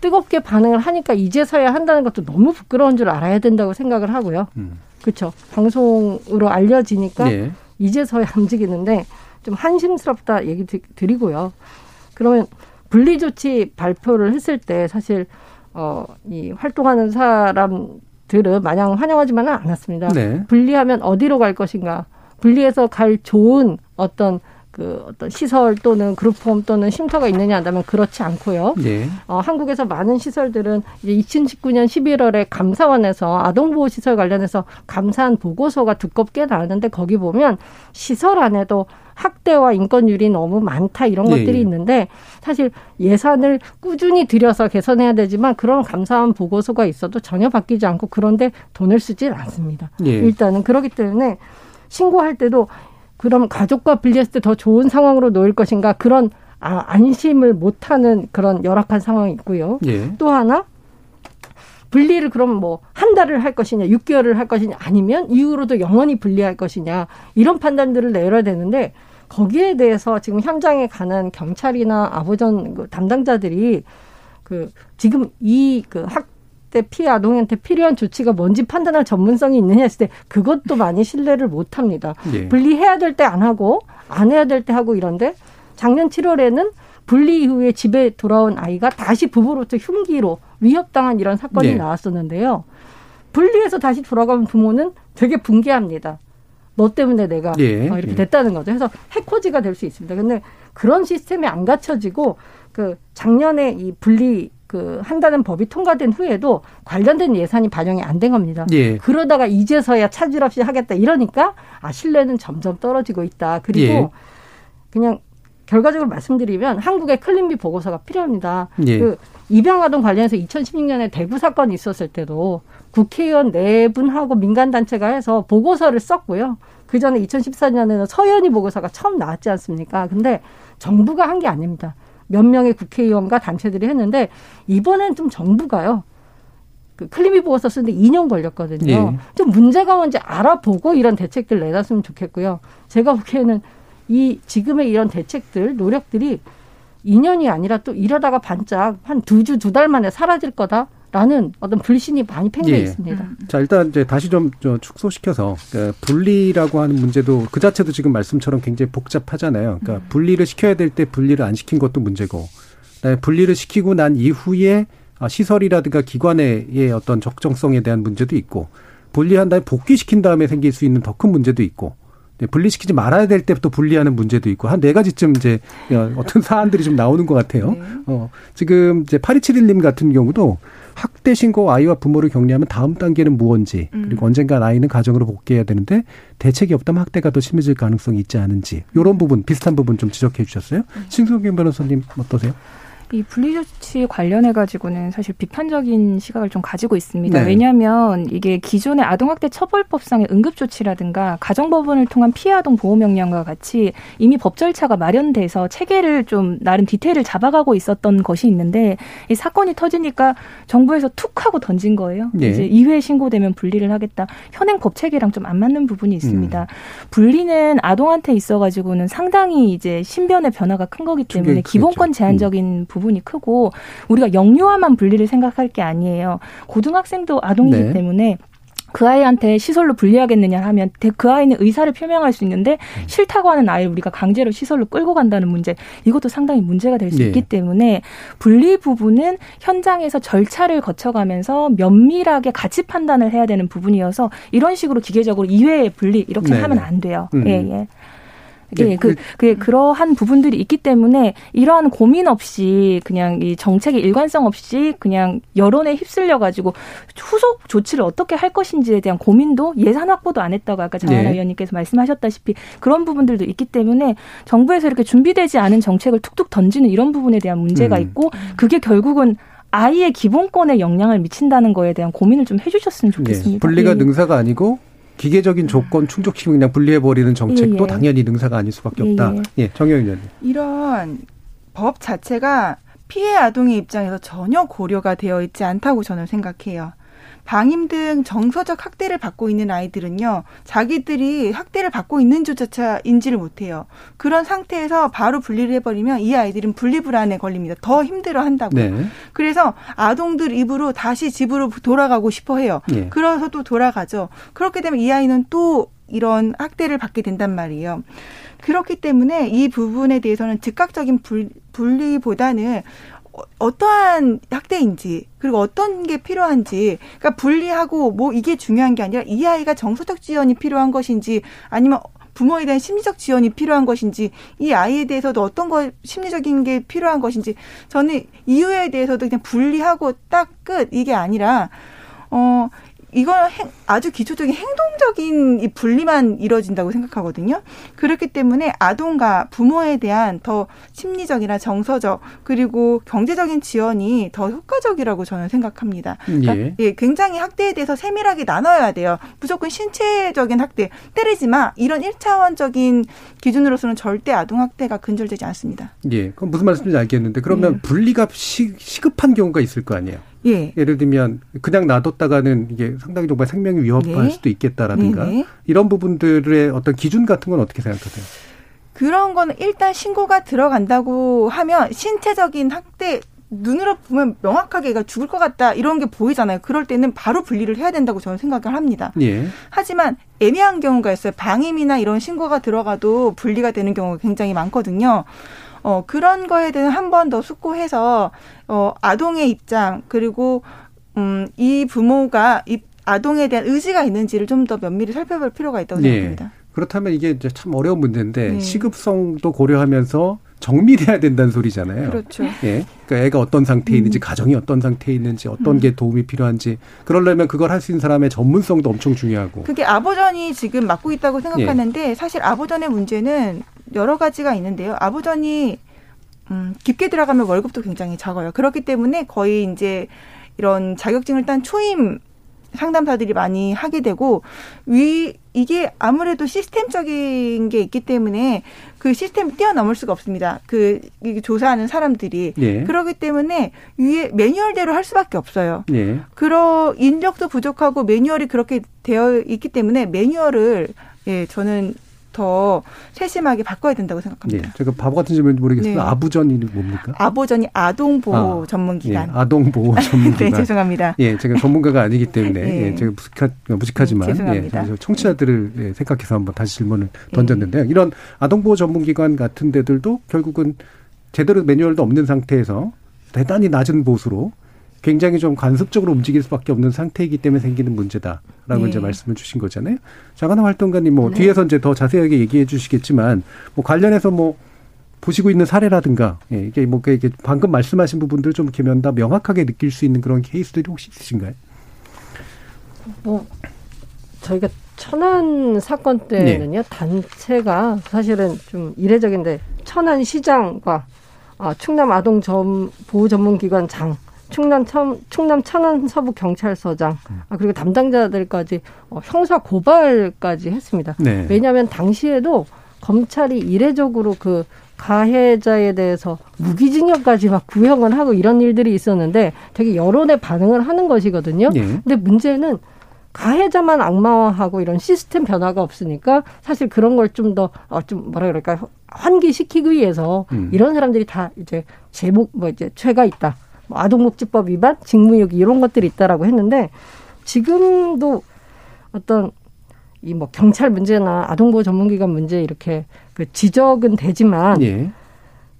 뜨겁게 반응을 하니까 이제서야 한다는 것도 너무 부끄러운 줄 알아야 된다고 생각을 하고요. 음. 그렇죠. 방송으로 알려지니까 네. 이제서야 움직이는데 좀 한심스럽다 얘기 드리고요. 그러면 분리 조치 발표를 했을 때 사실 어, 이 활동하는 사람들은 마냥 환영하지만은 않았습니다. 네. 분리하면 어디로 갈 것인가? 분리해서 갈 좋은 어떤 그 어떤 시설 또는 그룹홈 또는 쉼터가 있느냐 한다면 그렇지 않고요. 네. 어, 한국에서 많은 시설들은 이제 2019년 11월에 감사원에서 아동보호 시설 관련해서 감사한 보고서가 두껍게 나왔는데 거기 보면 시설 안에도 학대와 인권유리 너무 많다 이런 예, 것들이 예. 있는데 사실 예산을 꾸준히 들여서 개선해야 되지만 그런 감사한 보고서가 있어도 전혀 바뀌지 않고 그런데 돈을 쓰질 않습니다. 예. 일단은 그렇기 때문에 신고할 때도 그럼 가족과 분리했을 때 더 좋은 상황으로 놓일 것인가 그런 아, 안심을 못하는 그런 열악한 상황이 있고요. 예. 또 하나 분리를 그럼 뭐 한 달을 할 것이냐, 6개월을 할 것이냐, 아니면 이후로도 영원히 분리할 것이냐 이런 판단들을 내려야 되는데 거기에 대해서 지금 현장에 가는 경찰이나 아보전 그 담당자들이 그 지금 이 그 학 대 피해 아동한테 필요한 조치가 뭔지 판단할 전문성이 있느냐 했을 때 그것도 많이 신뢰를 못 합니다. 예. 분리해야 될 때 안 하고 안 해야 될 때 하고 이런데 작년 7월에는 분리 이후에 집에 돌아온 아이가 다시 부부로부터 흉기로 위협당한 이런 사건이 네. 나왔었는데요. 분리해서 다시 돌아가면 부모는 되게 붕괴합니다. 너 때문에 내가 예. 어, 이렇게 예. 됐다는 거죠. 그래서 해코지가 될 수 있습니다. 근데 그런 시스템이 안 갖춰지고 그 작년에 이 분리 그 한다는 법이 통과된 후에도 관련된 예산이 반영이 안 된 겁니다. 예. 그러다가 이제서야 차질 없이 하겠다 이러니까 아 신뢰는 점점 떨어지고 있다. 그리고 예. 그냥 결과적으로 말씀드리면 한국의 클린비 보고서가 필요합니다. 예. 그 입양아동 관련해서 2016년에 대구 사건이 있었을 때도 국회의원 네 분하고 민간 단체가 해서 보고서를 썼고요. 그 전에 2014년에는 서현이 보고서가 처음 나왔지 않습니까? 근데 정부가 한 게 아닙니다. 몇 명의 국회의원과 단체들이 했는데 이번엔 좀 정부가요. 그 클리미 보고서 쓰는데 2년 걸렸거든요. 예. 좀 문제가 뭔지 알아보고 이런 대책들 내놨으면 좋겠고요. 제가 보기에는 이 지금의 이런 대책들 노력들이 2년이 아니라 또 이러다가 반짝 한 두 주 두 달 만에 사라질 거다 라는 어떤 불신이 많이 팽배 예. 있습니다. 자, 일단 이제 다시 좀저 축소시켜서 그러니까 분리라고 하는 문제도 그 자체도 지금 말씀처럼 굉장히 복잡하잖아요. 그러니까 분리를 시켜야 될 때 분리를 안 시킨 것도 문제고, 그다음에 분리를 시키고 난 이후에 아, 시설이라든가 기관의 어떤 적정성에 대한 문제도 있고, 분리한 다음에 복귀시킨 다음에 생길 수 있는 더 큰 문제도 있고, 네, 분리시키지 말아야 될 때부터 분리하는 문제도 있고 한 네 가지쯤 이제 어떤 사안들이 좀 나오는 것 같아요. 어, 지금 이제 8271님 같은 경우도 학대 신고 아이와 부모를 격리하면 다음 단계는 무언지 그리고 언젠가 아이는 가정으로 복귀해야 되는데 대책이 없다면 학대가 더 심해질 가능성이 있지 않은지 이런 부분 비슷한 부분 좀 지적해 주셨어요. 신성경 변호사님 어떠세요? 이 분리조치 관련해 가지고는 사실 비판적인 시각을 좀 가지고 있습니다. 네. 왜냐하면 이게 기존의 아동학대 처벌법상의 응급조치라든가 가정법원을 통한 피해 아동 보호 명령과 같이 이미 법 절차가 마련돼서 체계를 좀 나름 디테일을 잡아가고 있었던 것이 있는데 이 사건이 터지니까 정부에서 툭 하고 던진 거예요. 네. 이제 2회 신고되면 분리를 하겠다. 현행 법 체계랑 좀 안 맞는 부분이 있습니다. 분리는 아동한테 있어 가지고는 상당히 이제 신변의 변화가 큰 거기 때문에 기본권 크겠죠. 제한적인 부분 이 크고 우리가 영유아만 분리를 생각할 게 아니에요. 고등학생도 아동이기 네. 때문에 그 아이한테 시설로 분리하겠느냐 하면 대- 그 아이는 의사를 표명할 수 있는데 싫다고 하는 아이를 우리가 강제로 시설로 끌고 간다는 문제 이것도 상당히 문제가 될수 네. 있기 때문에 분리 부분은 현장에서 절차를 거쳐가면서 면밀하게 가치 판단을 해야 되는 부분이어서 이런 식으로 기계적으로 2회 분리 이렇게 네. 하면 안 돼요. 음. 예, 예. 네, 예, 그, 그, 그러한 부분들이 있기 때문에 이러한 고민 없이 그냥 이 정책의 일관성 없이 그냥 여론에 휩쓸려 가지고 후속 조치를 어떻게 할 것인지에 대한 고민도 예산 확보도 안 했다고 아까 장하나 네. 위원님께서 말씀하셨다시피 그런 부분들도 있기 때문에 정부에서 이렇게 준비되지 않은 정책을 툭툭 던지는 이런 부분에 대한 문제가 음. 있고 그게 결국은 아이의 기본권에 영향을 미친다는 거에 대한 고민을 좀 해주셨으면 좋겠습니다. 예, 분리가 예. 능사가 아니고 기계적인 조건 충족시키고 그냥 분리해버리는 정책도 예, 예. 당연히 능사가 아닐 수밖에 예, 없다. 예. 예, 정영 의원님. 이런 법 자체가 피해 아동의 입장에서 전혀 고려가 되어 있지 않다고 저는 생각해요. 방임 등 정서적 학대를 받고 있는 아이들은요, 자기들이 학대를 받고 있는 조차 인지를 못해요. 그런 상태에서 바로 분리를 해버리면 이 아이들은 분리불안에 걸립니다. 더 힘들어 한다고요. 네. 그래서 아동들 입으로 다시 집으로 돌아가고 싶어 해요. 예. 그래서 또 돌아가죠. 그렇게 되면 이 아이는 또 이런 학대를 받게 된단 말이에요. 그렇기 때문에 이 부분에 대해서는 즉각적인 불, 분리보다는 어- 어떠한 학대인지 그리고 어떤 게 필요한지 그러니까 분리하고 뭐 이게 중요한 게 아니라 이 아이가 정서적 지원이 필요한 것인지 아니면 부모에 대한 심리적 지원이 필요한 것인지 이 아이에 대해서도 어떤 거 심리적인 게 필요한 것인지 저는 이유에 대해서도 그냥 분리하고 딱 끝. 이게 아니라 어 이건 행- 아주 기초적인 행동적인 이 분리만 이루어진다고 생각하거든요. 그렇기 때문에 아동과 부모에 대한 더 심리적이나 정서적 그리고 경제적인 지원이 더 효과적이라고 저는 생각합니다. 그러니까 예. 예, 굉장히 학대에 대해서 세밀하게 나눠야 돼요. 무조건 신체적인 학대, 때리지 마 이런 일차원적인 기준으로서는 절대 아동 학대가 근절되지 않습니다. 예, 그건 무슨 말씀인지 알겠는데 그러면 네. 분리가 시, 시급한 경우가 있을 거 아니에요. 예. 예를 들면 그냥 놔뒀다가는 이게 상당히 정말 생명이 위협할 네. 수도 있겠다라든가 네, 네. 이런 부분들의 어떤 기준 같은 건 어떻게 생각하세요? 그런 거는 일단 신고가 들어간다고 하면 신체적인 학대 눈으로 보면 명확하게 얘가 죽을 것 같다 이런 게 보이잖아요. 그럴 때는 바로 분리를 해야 된다고 저는 생각을 합니다. 예. 하지만 애매한 경우가 있어요. 방임이나 이런 신고가 들어가도 분리가 되는 경우가 굉장히 많거든요. 어, 그런 거에 대해 한 번 더 숙고해서, 어, 아동의 입장, 그리고, 음, 이 부모가 이 아동에 대한 의지가 있는지를 좀 더 면밀히 살펴볼 필요가 있다고 예. 생각합니다. 그렇다면 이게 이제 참 어려운 문제인데 네. 시급성도 고려하면서 정밀해야 된다는 소리잖아요. 그렇죠. 예. 그러니까 애가 어떤 상태에 있는지, 음. 가정이 어떤 상태에 있는지, 어떤 게 도움이 필요한지, 그러려면 그걸 할 수 있는 사람의 전문성도 엄청 중요하고. 그게 아보전이 지금 맡고 있다고 예. 생각하는데 사실 아보전의 문제는 여러 가지가 있는데요. 아보전이 음, 깊게 들어가면 월급도 굉장히 작아요. 그렇기 때문에 거의 이제 이런 자격증을 딴 초임 상담사들이 많이 하게 되고 위 이게 아무래도 시스템적인 게 있기 때문에 그 시스템을 뛰어넘을 수가 없습니다. 그 조사하는 사람들이 예. 그렇기 때문에 위에 매뉴얼대로 할 수밖에 없어요. 예. 그러 인력도 부족하고 매뉴얼이 그렇게 되어 있기 때문에 매뉴얼을 예 저는 더 세심하게 바꿔야 된다고 생각합니다. 예, 제가 바보 같은 질문 모르겠지만 네. 아부전이 뭡니까? 아부전이 아동보호 아, 전문기관. 예, 아동보호 전문기관. 네, 죄송합니다. 예, 제가 전문가가 아니기 때문에 네. 예, 제가 무식하, 죄송합니다. 예, 청취자들을 예, 생각해서 한번 다시 질문을 네. 던졌는데요. 이런 아동보호 전문기관 같은 데들도 결국은 제대로 매뉴얼도 없는 상태에서 대단히 낮은 보수로 굉장히 좀 간섭적으로 움직일 수밖에 없는 상태이기 때문에 생기는 문제다라고 네. 이제 말씀을 주신 거잖아요. 장하나 활동가님 뭐 네. 뒤에서 이제 더 자세하게 얘기해 주시겠지만 뭐 관련해서 뭐 보시고 있는 사례라든가 예, 이게 뭐 이게 방금 말씀하신 부분들 좀 이렇게 면다 명확하게 느낄 수 있는 그런 케이스들이 혹시 있으신가요? 뭐 저희가 천안 사건 때는요 네. 단체가 사실은 좀 이례적인데 천안 시장과 아, 충남 아동 전 보호 전문 기관 장 충남 천, 충남 천안 서부 경찰서장 아, 그리고 담당자들까지 어, 형사 고발까지 했습니다. 네. 왜냐하면 당시에도 검찰이 이례적으로 그 가해자에 대해서 무기징역까지 막 구형을 하고 이런 일들이 있었는데 되게 여론의 반응을 하는 것이거든요. 네. 근데 문제는 가해자만 악마화하고 이런 시스템 변화가 없으니까 사실 그런 걸 좀 더좀 어, 좀 뭐라 그럴까 환기시키기 위해서 음. 이런 사람들이 다 이제 제목 뭐 이제 죄가 있다. 뭐 아동복지법 위반, 직무유기 이런 것들이 있다라고 했는데 지금도 어떤 이 뭐 경찰 문제나 아동보호 전문기관 문제 이렇게 그 지적은 되지만 예.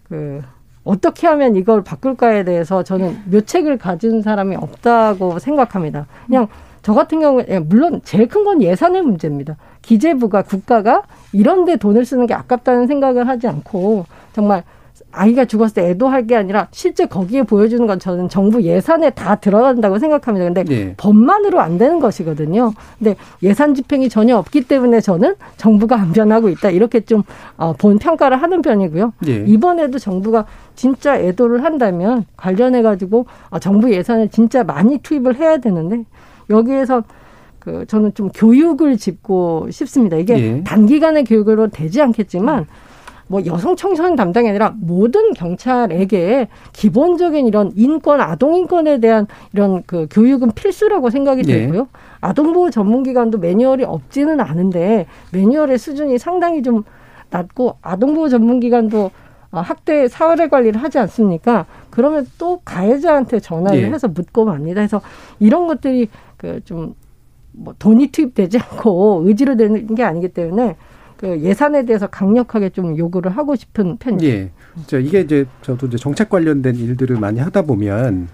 그 어떻게 하면 이걸 바꿀까에 대해서 저는 묘책을 가진 사람이 없다고 생각합니다. 그냥 저 같은 경우에 예, 물론 제일 큰 건 예산의 문제입니다. 기재부가 국가가 이런 데 돈을 쓰는 게 아깝다는 생각을 하지 않고 정말 아이가 죽었을 때 애도할 게 아니라 실제 거기에 보여주는 건 저는 정부 예산에 다 들어간다고 생각합니다. 근데 네. 법만으로 안 되는 것이거든요. 근데 예산 집행이 전혀 없기 때문에 저는 정부가 안 변하고 있다. 이렇게 좀, 어, 본 평가를 하는 편이고요. 네. 이번에도 정부가 진짜 애도를 한다면 관련해 가지고 어, 정부 예산을 진짜 많이 투입을 해야 되는데 여기에서 그 저는 좀 교육을 짚고 싶습니다. 이게 네. 단기간의 교육으로 되지 않겠지만 뭐 여성 청소년 담당이 아니라 모든 경찰에게 기본적인 이런 인권, 아동 인권에 대한 이런 그 교육은 필수라고 생각이 네. 되고요. 아동보호 전문기관도 매뉴얼이 없지는 않은데 매뉴얼의 수준이 상당히 좀 낮고 아동보호 전문기관도 어, 학대 사회 관리를 하지 않습니까? 그러면 또 가해자한테 전화를 네. 해서 묻고 맙니다. 해서 이런 것들이 그좀 뭐 돈이 투입되지 않고 의지로 되는 게 아니기 때문에 그 예산에 대해서 강력하게 좀 요구를 하고 싶은 편이에요. 예. 저 이게 이제 저도 이제 정책 관련된 일들을 많이 하다 보면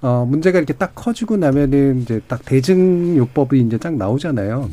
어 문제가 이렇게 딱 커지고 나면은 이제 딱 대증 요법이 이제 딱 나오잖아요.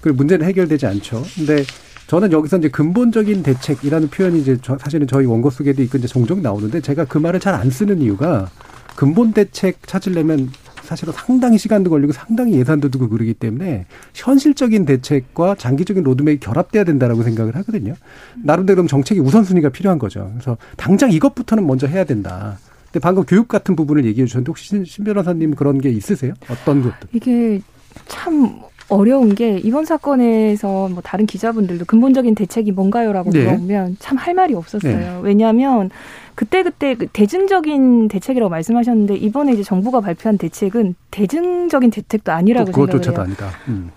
그 문제는 해결되지 않죠. 근데 저는 여기서 이제 근본적인 대책이라는 표현이 이제 저 사실은 저희 원고 속에도 있고 이제 종종 나오는데 제가 그 말을 잘 안 쓰는 이유가 근본 대책 찾으려면 사실은 상당히 시간도 걸리고 상당히 예산도 들고 그러기 때문에 현실적인 대책과 장기적인 로드맵이 결합돼야 된다라고 생각을 하거든요. 나름대로 정책의 우선순위가 필요한 거죠. 그래서 당장 이것부터는 먼저 해야 된다. 근데 방금 교육 같은 부분을 얘기해 주셨는데 혹시 신, 신 변호사님 그런 게 있으세요? 어떤 것들? 이게 참 어려운 게 이번 사건에서 뭐 다른 기자분들도 근본적인 대책이 뭔가요라고 네. 물어보면 참 할 말이 없었어요. 네. 왜냐하면 그때그때 그 대증적인 대책이라고 말씀하셨는데 이번에 이제 정부가 발표한 대책은 대증적인 대책도 아니라고 생각을 해요. 아니다. 음.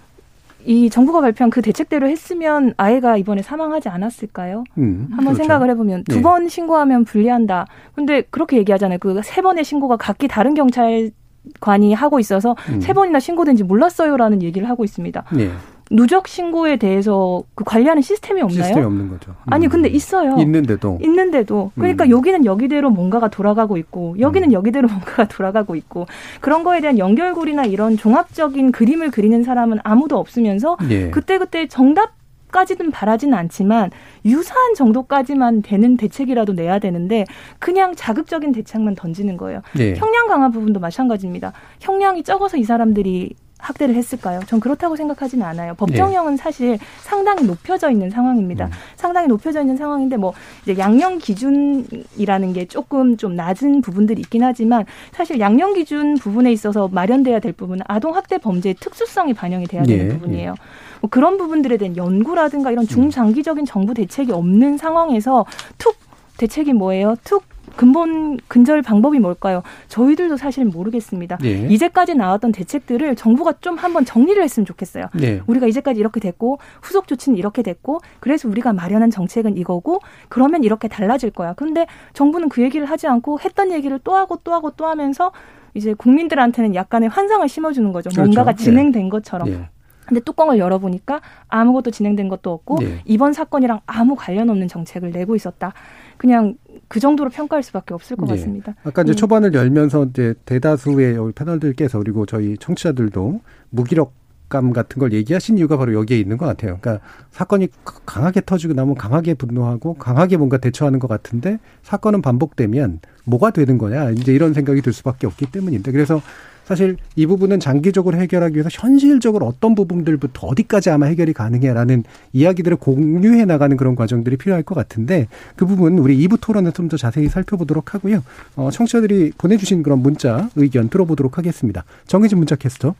이 정부가 발표한 그 대책대로 했으면 아이가 이번에 사망하지 않았을까요? 음, 한번 그렇죠. 생각을 해보면 네. 두번 신고하면 불리한다. 근데 그렇게 얘기하잖아요. 그 세 번의 신고가 각기 다른 경찰 관이 하고 있어서 음. 세 번이나 신고된지 몰랐어요라는 얘기를 하고 있습니다. 네. 누적 신고에 대해서 그 관리하는 시스템이 없나요? 시스템이 없는 거죠. 음. 아니 근데 있어요. 있는데도 있는데도 그러니까 음. 여기는 여기대로 뭔가가 돌아가고 있고 여기는 음. 여기대로 뭔가가 돌아가고 있고 그런 거에 대한 연결고리나 이런 종합적인 그림을 그리는 사람은 아무도 없으면서 예. 그때 그때 정답 까지는 바라지는 않지만 유사한 정도까지만 되는 대책이라도 내야 되는데 그냥 자극적인 대책만 던지는 거예요. 네. 형량 강화 부분도 마찬가지입니다. 형량이 적어서 이 사람들이 학대를 했을까요? 전 그렇다고 생각하지는 않아요. 법정형은 사실 상당히 높여져 있는 상황입니다. 상당히 높여져 있는 상황인데 뭐 이제 양형 기준이라는 게 조금 좀 낮은 부분들이 있긴 하지만 사실 양형 기준 부분에 있어서 마련돼야 될 부분은 아동 학대 범죄의 특수성이 반영이 돼야 되는 예, 부분이에요. 뭐 그런 부분들에 대한 연구라든가 이런 중장기적인 정부 대책이 없는 상황에서 툭 대책이 뭐예요? 툭 근본 근절 방법이 뭘까요? 저희들도 사실 모르겠습니다. 예. 이제까지 나왔던 대책들을 정부가 좀 한번 정리를 했으면 좋겠어요. 네. 우리가 이제까지 이렇게 됐고 후속 조치는 이렇게 됐고 그래서 우리가 마련한 정책은 이거고 그러면 이렇게 달라질 거야. 근데 정부는 그 얘기를 하지 않고 했던 얘기를 또 하고 또 하고 또 하면서 이제 국민들한테는 약간의 환상을 심어주는 거죠. 그렇죠. 뭔가가 네. 진행된 것처럼. 예. 근데 뚜껑을 열어보니까 아무것도 진행된 것도 없고 네. 이번 사건이랑 아무 관련 없는 정책을 내고 있었다. 그냥 그 정도로 평가할 수밖에 없을 것 예. 같습니다. 아까 이제 예. 초반을 열면서 이제 대다수의 여기 패널들께서 그리고 저희 청취자들도 무기력 감 같은 걸 얘기하신 이유가 바로 여기에 있는 것 같아요. 그러니까 사건이 강하게 터지고 나면 강하게 분노하고 강하게 뭔가 대처하는 것 같은데 사건은 반복되면 뭐가 되는 거냐 이제 이런 생각이 들 수밖에 없기 때문인데 그래서 사실 이 부분은 장기적으로 해결하기 위해서 현실적으로 어떤 부분들부터 어디까지 아마 해결이 가능해라는 이야기들을 공유해 나가는 그런 과정들이 필요할 것 같은데 그 부분 우리 2부 토론에 좀더 자세히 살펴보도록 하고요. 어, 청취자들이 보내주신 그런 문자 의견 들어보도록 하겠습니다. 정해진 문자 캐스터.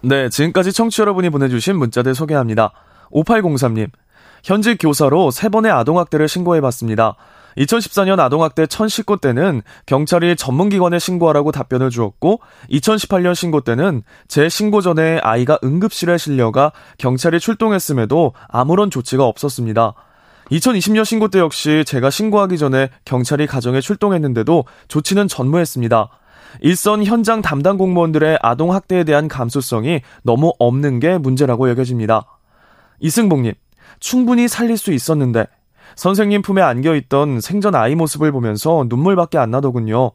네, 지금까지 청취 여러분이 보내주신 문자들 소개합니다. 5803님, 현직 교사로 세 번의 아동학대를 신고해봤습니다. 2014년 아동학대 1019 때는 경찰이 전문기관에 신고하라고 답변을 주었고 2018년 신고 때는 제 신고 전에 아이가 응급실에 실려가 경찰이 출동했음에도 아무런 조치가 없었습니다. 2020년 신고 때 역시 제가 신고하기 전에 경찰이 가정에 출동했는데도 조치는 전무했습니다. 일선 현장 담당 공무원들의 아동 학대에 대한 감수성이 너무 없는 게 문제라고 여겨집니다. 이승복님, 충분히 살릴 수 있었는데 선생님 품에 안겨 있던 생전 아이 모습을 보면서 눈물밖에 안 나더군요.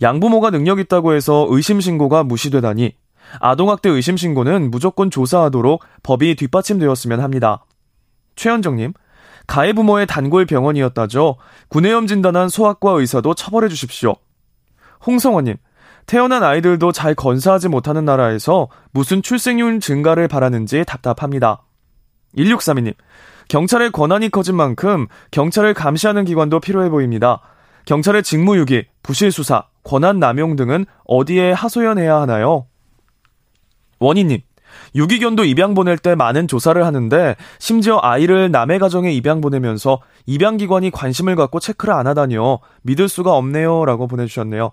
양부모가 능력 있다고 해서 의심 신고가 무시되다니 아동학대 의심 신고는 무조건 조사하도록 법이 뒷받침되었으면 합니다. 최현정님, 가해 부모의 단골 병원이었다죠. 구내염 진단한 소아과 의사도 처벌해 주십시오. 홍성원님, 태어난 아이들도 잘 건사하지 못하는 나라에서 무슨 출생률 증가를 바라는지 답답합니다. 1632님, 경찰의 권한이 커진 만큼 경찰을 감시하는 기관도 필요해 보입니다. 경찰의 직무유기, 부실수사, 권한 남용 등은 어디에 하소연해야 하나요? 원희님, 유기견도 입양 보낼 때 많은 조사를 하는데 심지어 아이를 남의 가정에 입양 보내면서 입양기관이 관심을 갖고 체크를 안 하다니요. 믿을 수가 없네요. 라고 보내주셨네요.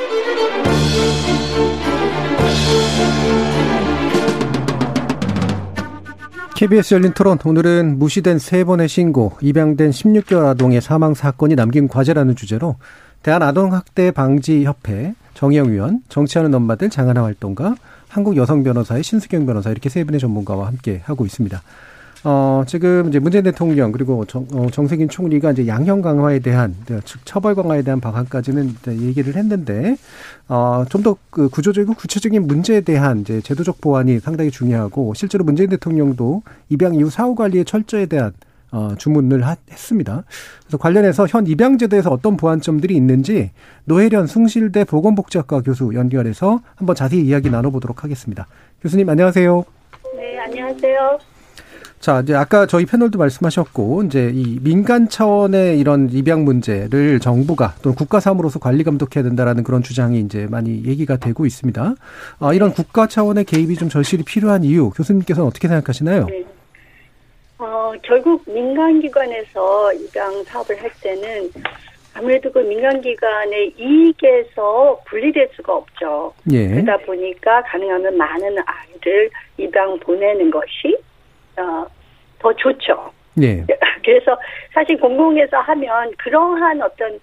KBS 열린 토론 오늘은 무시된 세 번의 신고, 입양된 16개월 아동의 사망 사건이 남긴 과제라는 주제로 대한아동학대 방지협회 정의영 위원, 정치하는 엄마들 장하나 활동가, 한국 여성 변호사의 신수경 변호사 이렇게 세 분의 전문가와 함께 하고 있습니다. 어, 지금 이제 문재인 대통령 그리고 정, 어, 정세균 총리가 이제 양형 강화에 대한 즉 처벌 강화에 대한 방안까지는 얘기를 했는데 어, 좀 더 그 구조적이고 구체적인 문제에 대한 이제 제도적 보완이 상당히 중요하고 실제로 문재인 대통령도 입양 이후 사후 관리의 철저에 대한 어, 주문을 하, 했습니다. 그래서 관련해서 현 입양제도에서 어떤 보완점들이 있는지 노혜련 숭실대 보건복지학과 교수 연결해서 한번 자세히 이야기 나눠보도록 하겠습니다. 교수님 안녕하세요. 네, 안녕하세요. 자, 이제 아까 저희 패널도 말씀하셨고, 이제 이 민간 차원의 이런 입양 문제를 정부가 또는 국가 사무로서 관리 감독해야 된다라는 그런 주장이 이제 많이 얘기가 되고 있습니다. 아, 이런 국가 차원의 개입이 좀 절실히 필요한 이유, 교수님께서는 어떻게 생각하시나요? 네. 어, 결국 민간기관에서 입양 사업을 할 때는 아무래도 그 민간기관의 이익에서 분리될 수가 없죠. 예. 그러다 보니까 가능하면 많은 아이를 입양 보내는 것이 어, 더 좋죠. 예. 그래서 사실 공공에서 하면 그러한 어떤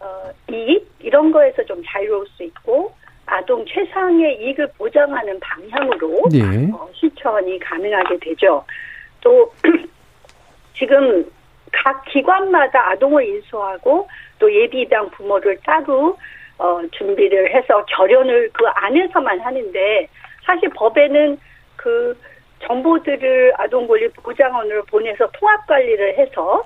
어, 이익 이런 거에서 좀 자유로울 수 있고 아동 최상의 이익을 보장하는 방향으로 예. 어, 실천이 가능하게 되죠. 또 지금 각 기관마다 아동을 인수하고 또 예비 입양 부모를 따로 어, 준비를 해서 결연을 그 안에서만 하는데 사실 법에는 그 정보들을 아동권리보장원으로 보내서 통합 관리를 해서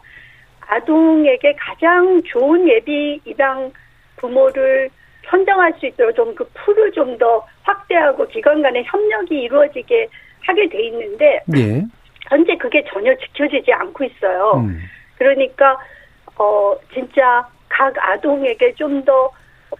아동에게 가장 좋은 예비 입양 부모를 선정할 수 있도록 좀 그 풀을 좀 더 확대하고 기관 간의 협력이 이루어지게 하게 돼 있는데 예. 현재 그게 전혀 지켜지지 않고 있어요. 음. 그러니까 어 진짜 각 아동에게 좀 더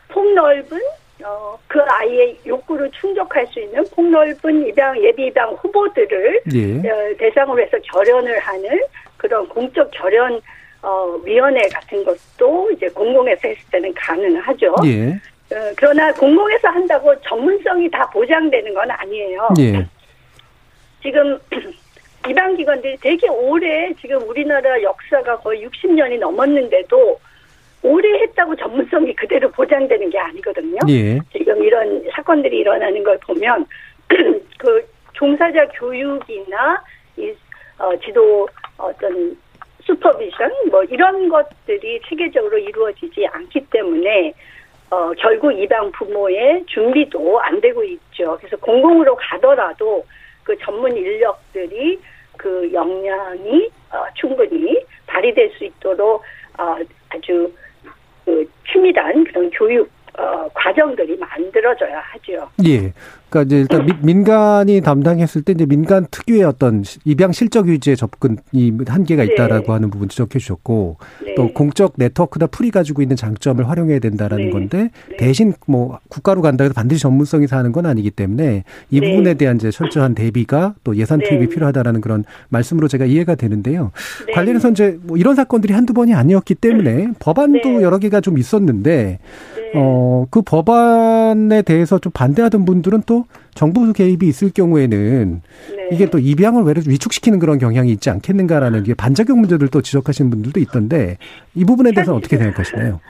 폭넓은 어, 그 아이의 욕구를 충족할 수 있는 폭넓은 입양 예비 입양 후보들을 예. 어, 대상으로 해서 결연을 하는 그런 공적 결연 어, 위원회 같은 것도 이제 공공에서 했을 때는 가능하죠. 예. 어, 그러나 공공에서 한다고 전문성이 다 보장되는 건 아니에요. 예. 지금 입양 기관들이 되게 오래 지금 우리나라 역사가 거의 60년이 넘었는데도 오래 했다고 전문성이 그대로 보장되는 게 아니거든요. 예. 지금 이런 사건들이 일어나는 걸 보면 그 종사자 교육이나 이 어, 지도 어떤 슈퍼비전 뭐 이런 것들이 체계적으로 이루어지지 않기 때문에 어, 결국 입양 부모의 준비도 안 되고 있죠. 그래서 공공으로 가더라도 그 전문 인력들이 그 역량이 어, 충분히 발휘될 수 있도록 어, 아주 그 치밀한 그런 교육 어, 과정들이 만들어져야 하죠. 예. 그러니까 이제 일단 민- 민간이 담당했을 때 이제 민간 특유의 어떤 시- 입양 실적 유지에 접근이 한계가 네. 있다라고 하는 부분 지적해 주셨고 네. 또 공적 네트워크나 풀이 가지고 있는 장점을 활용해야 된다라는 네. 건데 대신 뭐 국가로 간다 해서 반드시 전문성이 사는 건 아니기 때문에 이 네. 부분에 대한 이제 철저한 대비가 또 예산 네. 투입이 필요하다라는 그런 말씀으로 제가 이해가 되는데요. 네. 관련해서 이제 뭐 이런 사건들이 한두 번이 아니었기 때문에 법안도 네. 여러 개가 좀 있었는데 어, 그 법안에 대해서 좀 반대하던 분들은 또 정부 개입이 있을 경우에는 네. 이게 또 입양을 외로 위축시키는 그런 경향이 있지 않겠는가라는 게 반작용 문제들 또 지적하시는 분들도 있던데 이 부분에 대해서는 어떻게 생각하시나요?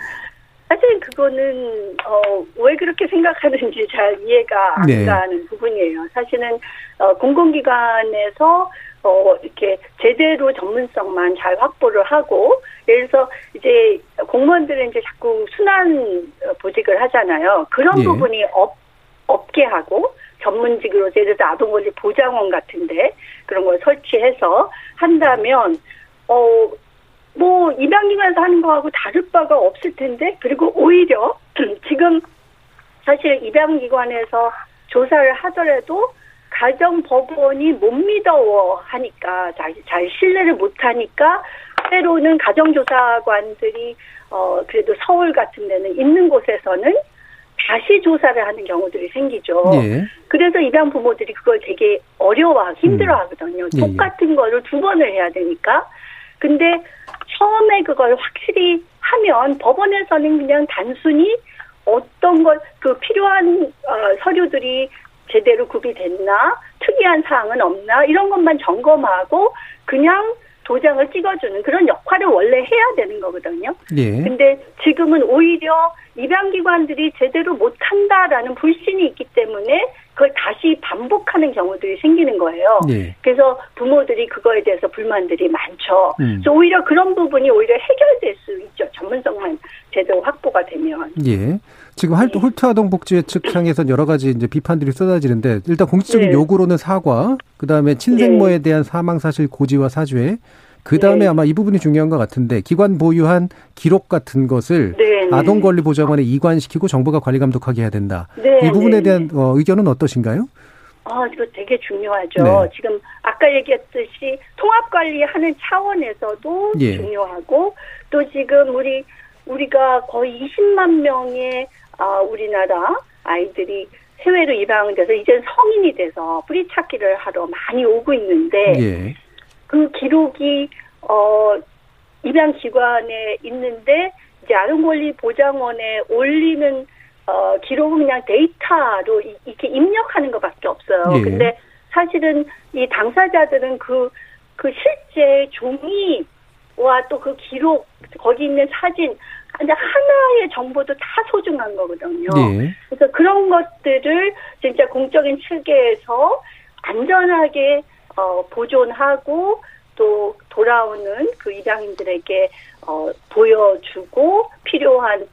사실 그거는 어, 왜 그렇게 생각하는지 잘 이해가 안 네. 가는 부분이에요. 사실은 어, 공공기관에서 어, 이렇게 제대로 전문성만 잘 확보를 하고 예를 들어서 이제 공무원들은 이제 자꾸 순환 어, 보직을 하잖아요. 그런 예. 부분이 없, 없게 하고 전문직으로 예를 들어서 아동권리 보장원 같은데 그런 걸 설치해서 한다면 어, 뭐 입양기관에서 하는 거하고 다를 바가 없을 텐데 그리고 오히려 지금 사실 입양기관에서 조사를 하더라도 가정법원이 못 믿어워 하니까 잘, 잘 신뢰를 못 하니까 때로는 가정조사관들이 어 그래도 서울 같은 데는 있는 곳에서는 다시 조사를 하는 경우들이 생기죠. 예. 그래서 입양 부모들이 그걸 되게 어려워 힘들어 하거든요. 예, 예. 똑같은 거를 두 번을 해야 되니까. 근데 처음에 그걸 확실히 하면 법원에서는 그냥 단순히 어떤 걸 그 필요한 어, 서류들이 제대로 구비됐나 특이한 사항은 없나 이런 것만 점검하고 그냥 도장을 찍어주는 그런 역할을 원래 해야 되는 거거든요. 예. 근데 지금은 오히려 입양기관들이 제대로 못한다라는 불신이 있기 때문에 그걸 다시 반복하는 경우들이 생기는 거예요. 예. 그래서 부모들이 그거에 대해서 불만들이 많죠. 음. 그래서 오히려 그런 부분이 오히려 해결될 수 있죠. 전문성만 제대로 확보가 되면. 예. 지금 할- 홀트아동복지회 측 향해서 여러 가지 이제 비판들이 쏟아지는데 일단 공식적인 네. 요구로는 사과, 그 다음에 친생모에 대한 사망 사실 고지와 사죄, 그 다음에 네. 아마 이 부분이 중요한 것 같은데 기관 보유한 기록 같은 것을 네, 네. 아동 권리보장원에 이관시키고 정부가 관리 감독하게 해야 된다. 네, 이 부분에 네, 대한 어, 의견은 어떠신가요? 아, 이거 되게 중요하죠. 네. 지금 아까 얘기했듯이 통합 관리하는 차원에서도 예. 중요하고 또 지금 우리 우리가 거의 20만 명의 아, 우리나라 아이들이 해외로 입양돼서 이제 성인이 돼서 뿌리 찾기를 하러 많이 오고 있는데 예. 그 기록이 어 입양 기관에 있는데 이제 아동권리 보장원에 올리는 어, 기록은 그냥 데이터로 이, 이렇게 입력하는 것밖에 없어요. 예. 근데 사실은 이 당사자들은 그, 그 실제 종이와 또 그 기록, 거기 있는 사진, 근데 하나의 정보도 다 소중한 거거든요. 예. 그래서 그런 것들을 진짜 공적인 측에서 안전하게 어, 보존하고 또 돌아오는 그 입양인들에게 어, 보여주고 필요한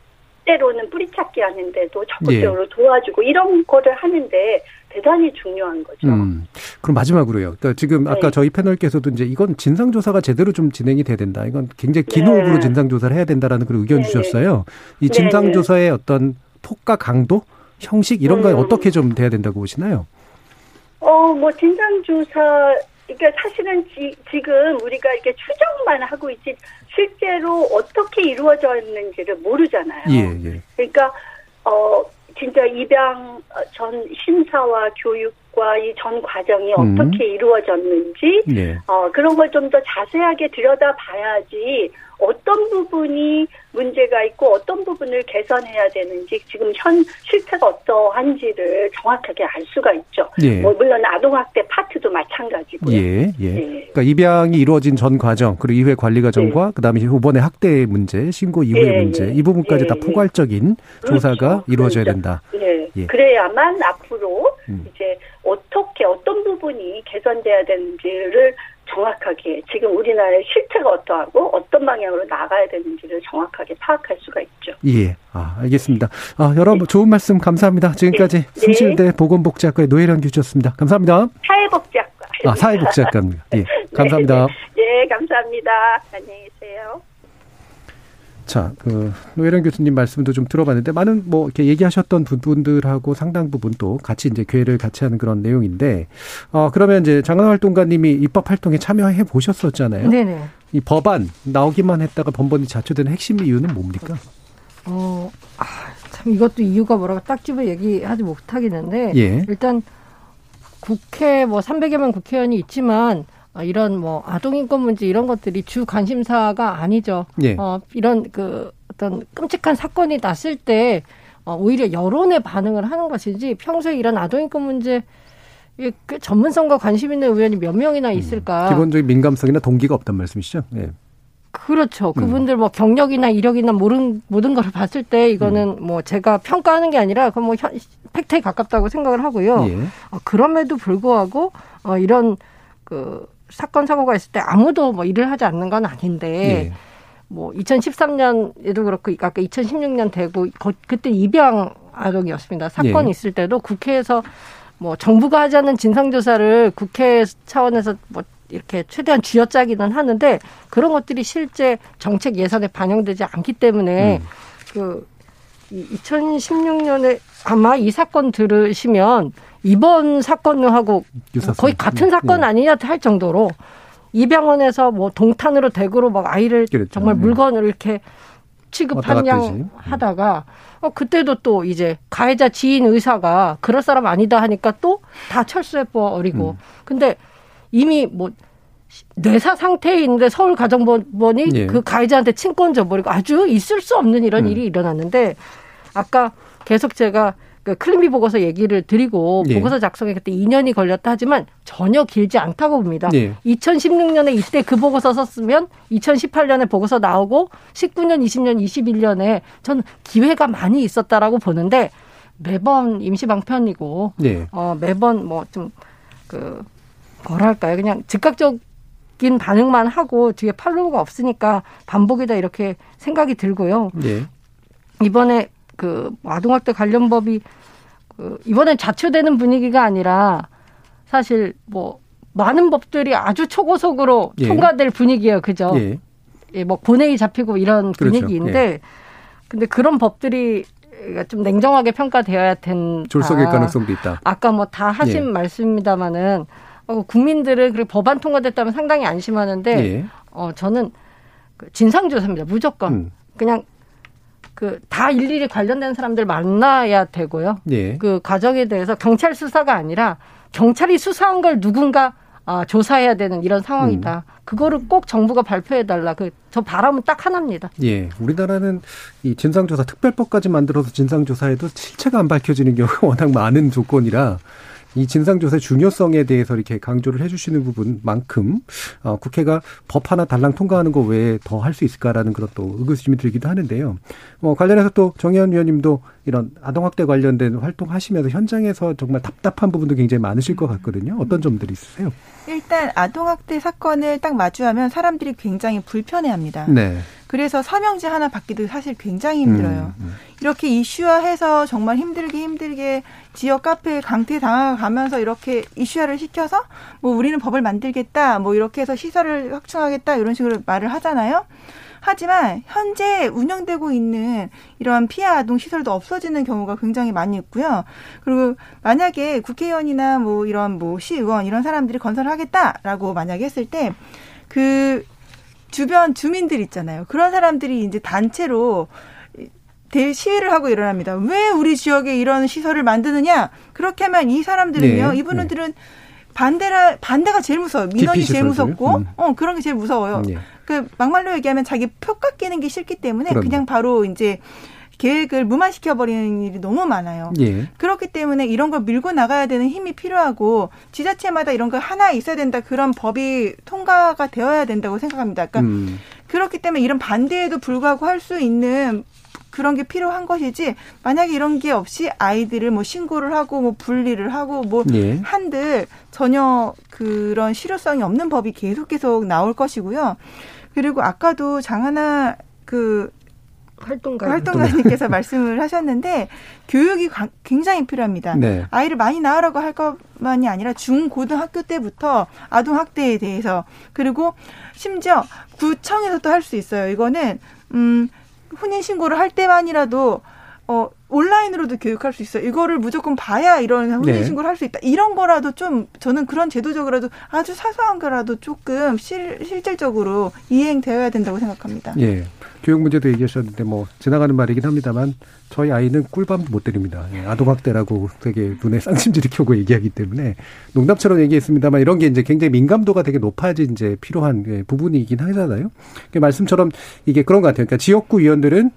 때로는 뿌리찾기 하는데도 적극적으로 도와주고 이런 거를 하는데 대단히 중요한 거죠. 음. 그럼 마지막으로요. 그러니까 지금 아까 네. 저희 패널께서도 이제 이건 진상조사가 제대로 좀 진행이 돼야 된다. 이건 굉장히 긴 네. 호흡으로 진상조사를 해야 된다라는 그런 의견 네, 주셨어요. 이 네, 진상조사의 어떤 폭과 강도, 형식 이런 건 음. 어떻게 좀 돼야 된다고 보시나요? 어, 뭐, 진상조사, 그러니까 사실은 지, 지금 우리가 이렇게 추정만 하고 있지, 실제로 어떻게 이루어졌는지를 모르잖아요. 예, 예. 그러니까, 어, 진짜 입양 어, 전 심사와 교육과 이 전 과정이 음. 어떻게 이루어졌는지, 네. 어, 그런 걸 좀 더 자세하게 들여다 봐야지 어떤 부분이 문제가 있고 어떤 부분을 개선해야 되는지 지금 현 실태가 어떠한지를 정확하게 알 수가 있죠. 예. 뭐 물론 아동학대 파트도 마찬가지고요. 예, 예. 네. 그러니까 입양이 이루어진 전 과정, 그리고 이후의 관리 과정과 그다음에 후번의 학대 문제, 신고 이후의 예, 문제, 예. 이 부분까지 예, 다 예. 포괄적인 조사가 이루어져야 된다. 네. 예. 그래야만 앞으로 음. 이제 어떻게 어떤 부분이 개선돼야 되는지를 정확하게 지금 우리나라의 실태가 어떠하고 어떤 방향으로 나가야 되는지를 정확하게 파악할 수가 있죠. 예. 아, 알겠습니다. 아, 여러분 좋은 말씀 감사합니다. 지금까지 네. 숭실대 보건복지학과의 노혜련 교수였습니다. 감사합니다. 사회복지학과. 아, 사회복지학과입니다. 예. 감사합니다. 네, 감사합니다. 안녕히 계세요. 자, 그 노혜련 교수님 말씀도 좀 들어봤는데 많은 뭐 이렇게 얘기하셨던 부분들하고 상당 부분 또 같이 이제 교회를 같이 하는 그런 내용인데 어 그러면 이제 장관 활동가님이 입법 활동에 참여해 보셨었잖아요. 네네. 이 법안 나오기만 했다가 번번이 자초되는 핵심 이유는 뭡니까? 어, 아, 참 이것도 이유가 뭐라고 딱 집어 얘기하지 못하겠는데 예. 일단 국회 뭐 300여 명 국회의원이 있지만 어, 이런 뭐 아동 인권 문제 이런 것들이 주 관심사가 아니죠. 예. 어, 이런 그 어떤 끔찍한 사건이 났을 때 어, 오히려 여론의 반응을 하는 것이지 평소에 이런 아동 인권 문제 이그 전문성과 관심 있는 의원이 몇 명이나 있을까? 기본적인 민감성이나 동기가 없단 말씀이시죠? 예. 그렇죠. 그분들 뭐 경력이나 이력이나 모든 모든 걸 봤을 때 이거는 뭐 제가 평가하는 게 아니라 그건 뭐 현, 팩트에 가깝다고 생각을 하고요. 예. 어, 그럼에도 불구하고 어, 이런 그 사건 사고가 있을 때 아무도 뭐 일을 하지 않는 건 아닌데 예. 뭐 2013년에도 그렇고 아까 2016년 되고 거, 그때 입양 아동이었습니다. 사건 이 예. 있을 때도 국회에서 뭐 정부가 하지 않는 진상 조사를 국회 차원에서 뭐 이렇게 최대한 쥐어짜기는 하는데 그런 것들이 실제 정책 예산에 반영되지 않기 때문에 음. 그 2016년에 아마 이 사건 들으시면 이번 사건하고 유사성. 거의 같은 사건 네. 아니냐 할 정도로 입양원에서 뭐 동탄으로 대구로 막 아이를 그랬죠. 정말 네. 물건을 이렇게 취급한. 양 하다가 어 그때도 또 이제 가해자 지인 의사가 그럴 사람 아니다 하니까 또 다 철수해 버리고 음. 근데 이미 뭐 뇌사 상태에 있는데 서울 가정법원이 예. 그 가해자한테 친권 줘버리고 아주 있을 수 없는 이런 음. 일이 일어났는데 아까 계속 제가 그 클린비 보고서 얘기를 드리고 예. 보고서 작성에 그때 2년이 걸렸다 하지만 전혀 길지 않다고 봅니다. 예. 2016년에 이때 그 보고서 썼으면 2018년에 보고서 나오고 19년, 20년, 21년에 전 기회가 많이 있었다라고 보는데 매번 임시 방편이고 예. 어, 매번 뭐 좀 그 뭐랄까요 그냥 즉각적인 반응만 하고 뒤에 팔로우가 없으니까 반복이다 이렇게 생각이 들고요. 예. 이번에 그 아동학대 관련 법이 그 이번엔 자초되는 분위기가 아니라 사실 뭐 많은 법들이 아주 초고속으로 예. 통과될 분위기예요. 그죠? 예. 예, 뭐 본회의 잡히고 이런 그렇죠. 분위기인데 근데 그런 법들이 좀 냉정하게 평가되어야 된다. 졸속일 가능성도 있다. 아까 뭐 다 하신 예. 말씀입니다마는 어, 국민들은 그리고 법안 통과됐다면 상당히 안심하는데 예. 어 저는 그 진상조사입니다. 무조건 음. 그냥 그 다 일일이 관련된 사람들 만나야 되고요. 예. 그 과정에 대해서 경찰 수사가 아니라 경찰이 수사한 걸 누군가 아, 조사해야 되는 이런 상황이다. 음. 그거를 꼭 정부가 발표해 달라. 그 저 바람은 딱 하나입니다. 예, 우리나라는 이 진상조사 특별법까지 만들어서 진상조사에도 실체가 안 밝혀지는 경우가 워낙 많은 조건이라 이 진상조사의 중요성에 대해서 이렇게 강조를 해주시는 부분만큼 어, 국회가 법 하나 달랑 통과하는 거 외에 더 할 수 있을까라는 그런 또 의구심이 들기도 하는데요. 뭐 관련해서 또 정의원 위원님도 이런 아동학대 관련된 활동하시면서 현장에서 정말 답답한 부분도 굉장히 많으실 것 같거든요. 어떤 점들이 있으세요? 일단 아동학대 사건을 딱 마주하면 사람들이 굉장히 불편해합니다. 네. 그래서 서명지 하나 받기도 사실 굉장히 힘들어요. 음, 음. 이렇게 이슈화해서 정말 힘들게 힘들게 지역 카페에 강퇴 당하가면서 이렇게 이슈화를 시켜서 뭐 우리는 법을 만들겠다, 뭐 이렇게 해서 시설을 확충하겠다 이런 식으로 말을 하잖아요. 하지만 현재 운영되고 있는 이런 피해 아동 시설도 없어지는 경우가 굉장히 많이 있고요. 그리고 만약에 국회의원이나 뭐 이런 뭐 시의원 이런 사람들이 건설하겠다라고 만약에 했을 때 그 주변 주민들 있잖아요. 그런 사람들이 이제 단체로 대시위를 하고 일어납니다. 왜 우리 지역에 이런 시설을 만드느냐? 그렇게 하면 이 사람들은요, 네, 이분들은 네. 반대라 반대가 제일 무서워요. 민원이 제일 무섭고, 음. 어 그런 게 제일 무서워요. 네. 그 막말로 얘기하면 자기 표 깎이는 게 싫기 때문에 그럼요. 그냥 바로 이제 계획을 무마시켜 버리는 일이 너무 많아요. 예. 그렇기 때문에 이런 걸 밀고 나가야 되는 힘이 필요하고 지자체마다 이런 거 하나 있어야 된다 그런 법이 통과가 되어야 된다고 생각합니다. 그러니까 음. 그렇기 때문에 이런 반대에도 불구하고 할 수 있는 그런 게 필요한 것이지 만약에 이런 게 없이 아이들을 뭐 신고를 하고 뭐 분리를 하고 뭐 예. 한들 전혀 그런 실효성이 없는 법이 계속 계속 나올 것이고요. 그리고 아까도 장하나 그 활동가 활동가님께서 말씀을 하셨는데 교육이 굉장히 필요합니다. 네. 아이를 많이 낳으라고 할 것만이 아니라 중 고등학교 때부터 아동 학대에 대해서 그리고 심지어 구청에서도 할 수 있어요. 이거는 음 혼인 신고를 할 때만이라도 어 온라인으로도 교육할 수 있어요. 이거를 무조건 봐야 이런 혼인 네. 신고를 할 수 있다. 이런 거라도 좀 저는 그런 제도적으로라도 아주 사소한 거라도 조금 실, 실질적으로 이행되어야 된다고 생각합니다. 예. 교육 문제도 얘기하셨는데 뭐 지나가는 말이긴 합니다만 저희 아이는 꿀밤도 못 때립니다. 예, 아동학대라고 되게 눈에 쌍심질이 켜고 얘기하기 때문에 농담처럼 얘기했습니다만 이런 게 이제 굉장히 민감도가 되게 높아지 이제 필요한 예, 부분이긴 하잖아요. 말씀처럼 이게 그런 것 같아요. 그러니까 지역구 위원들은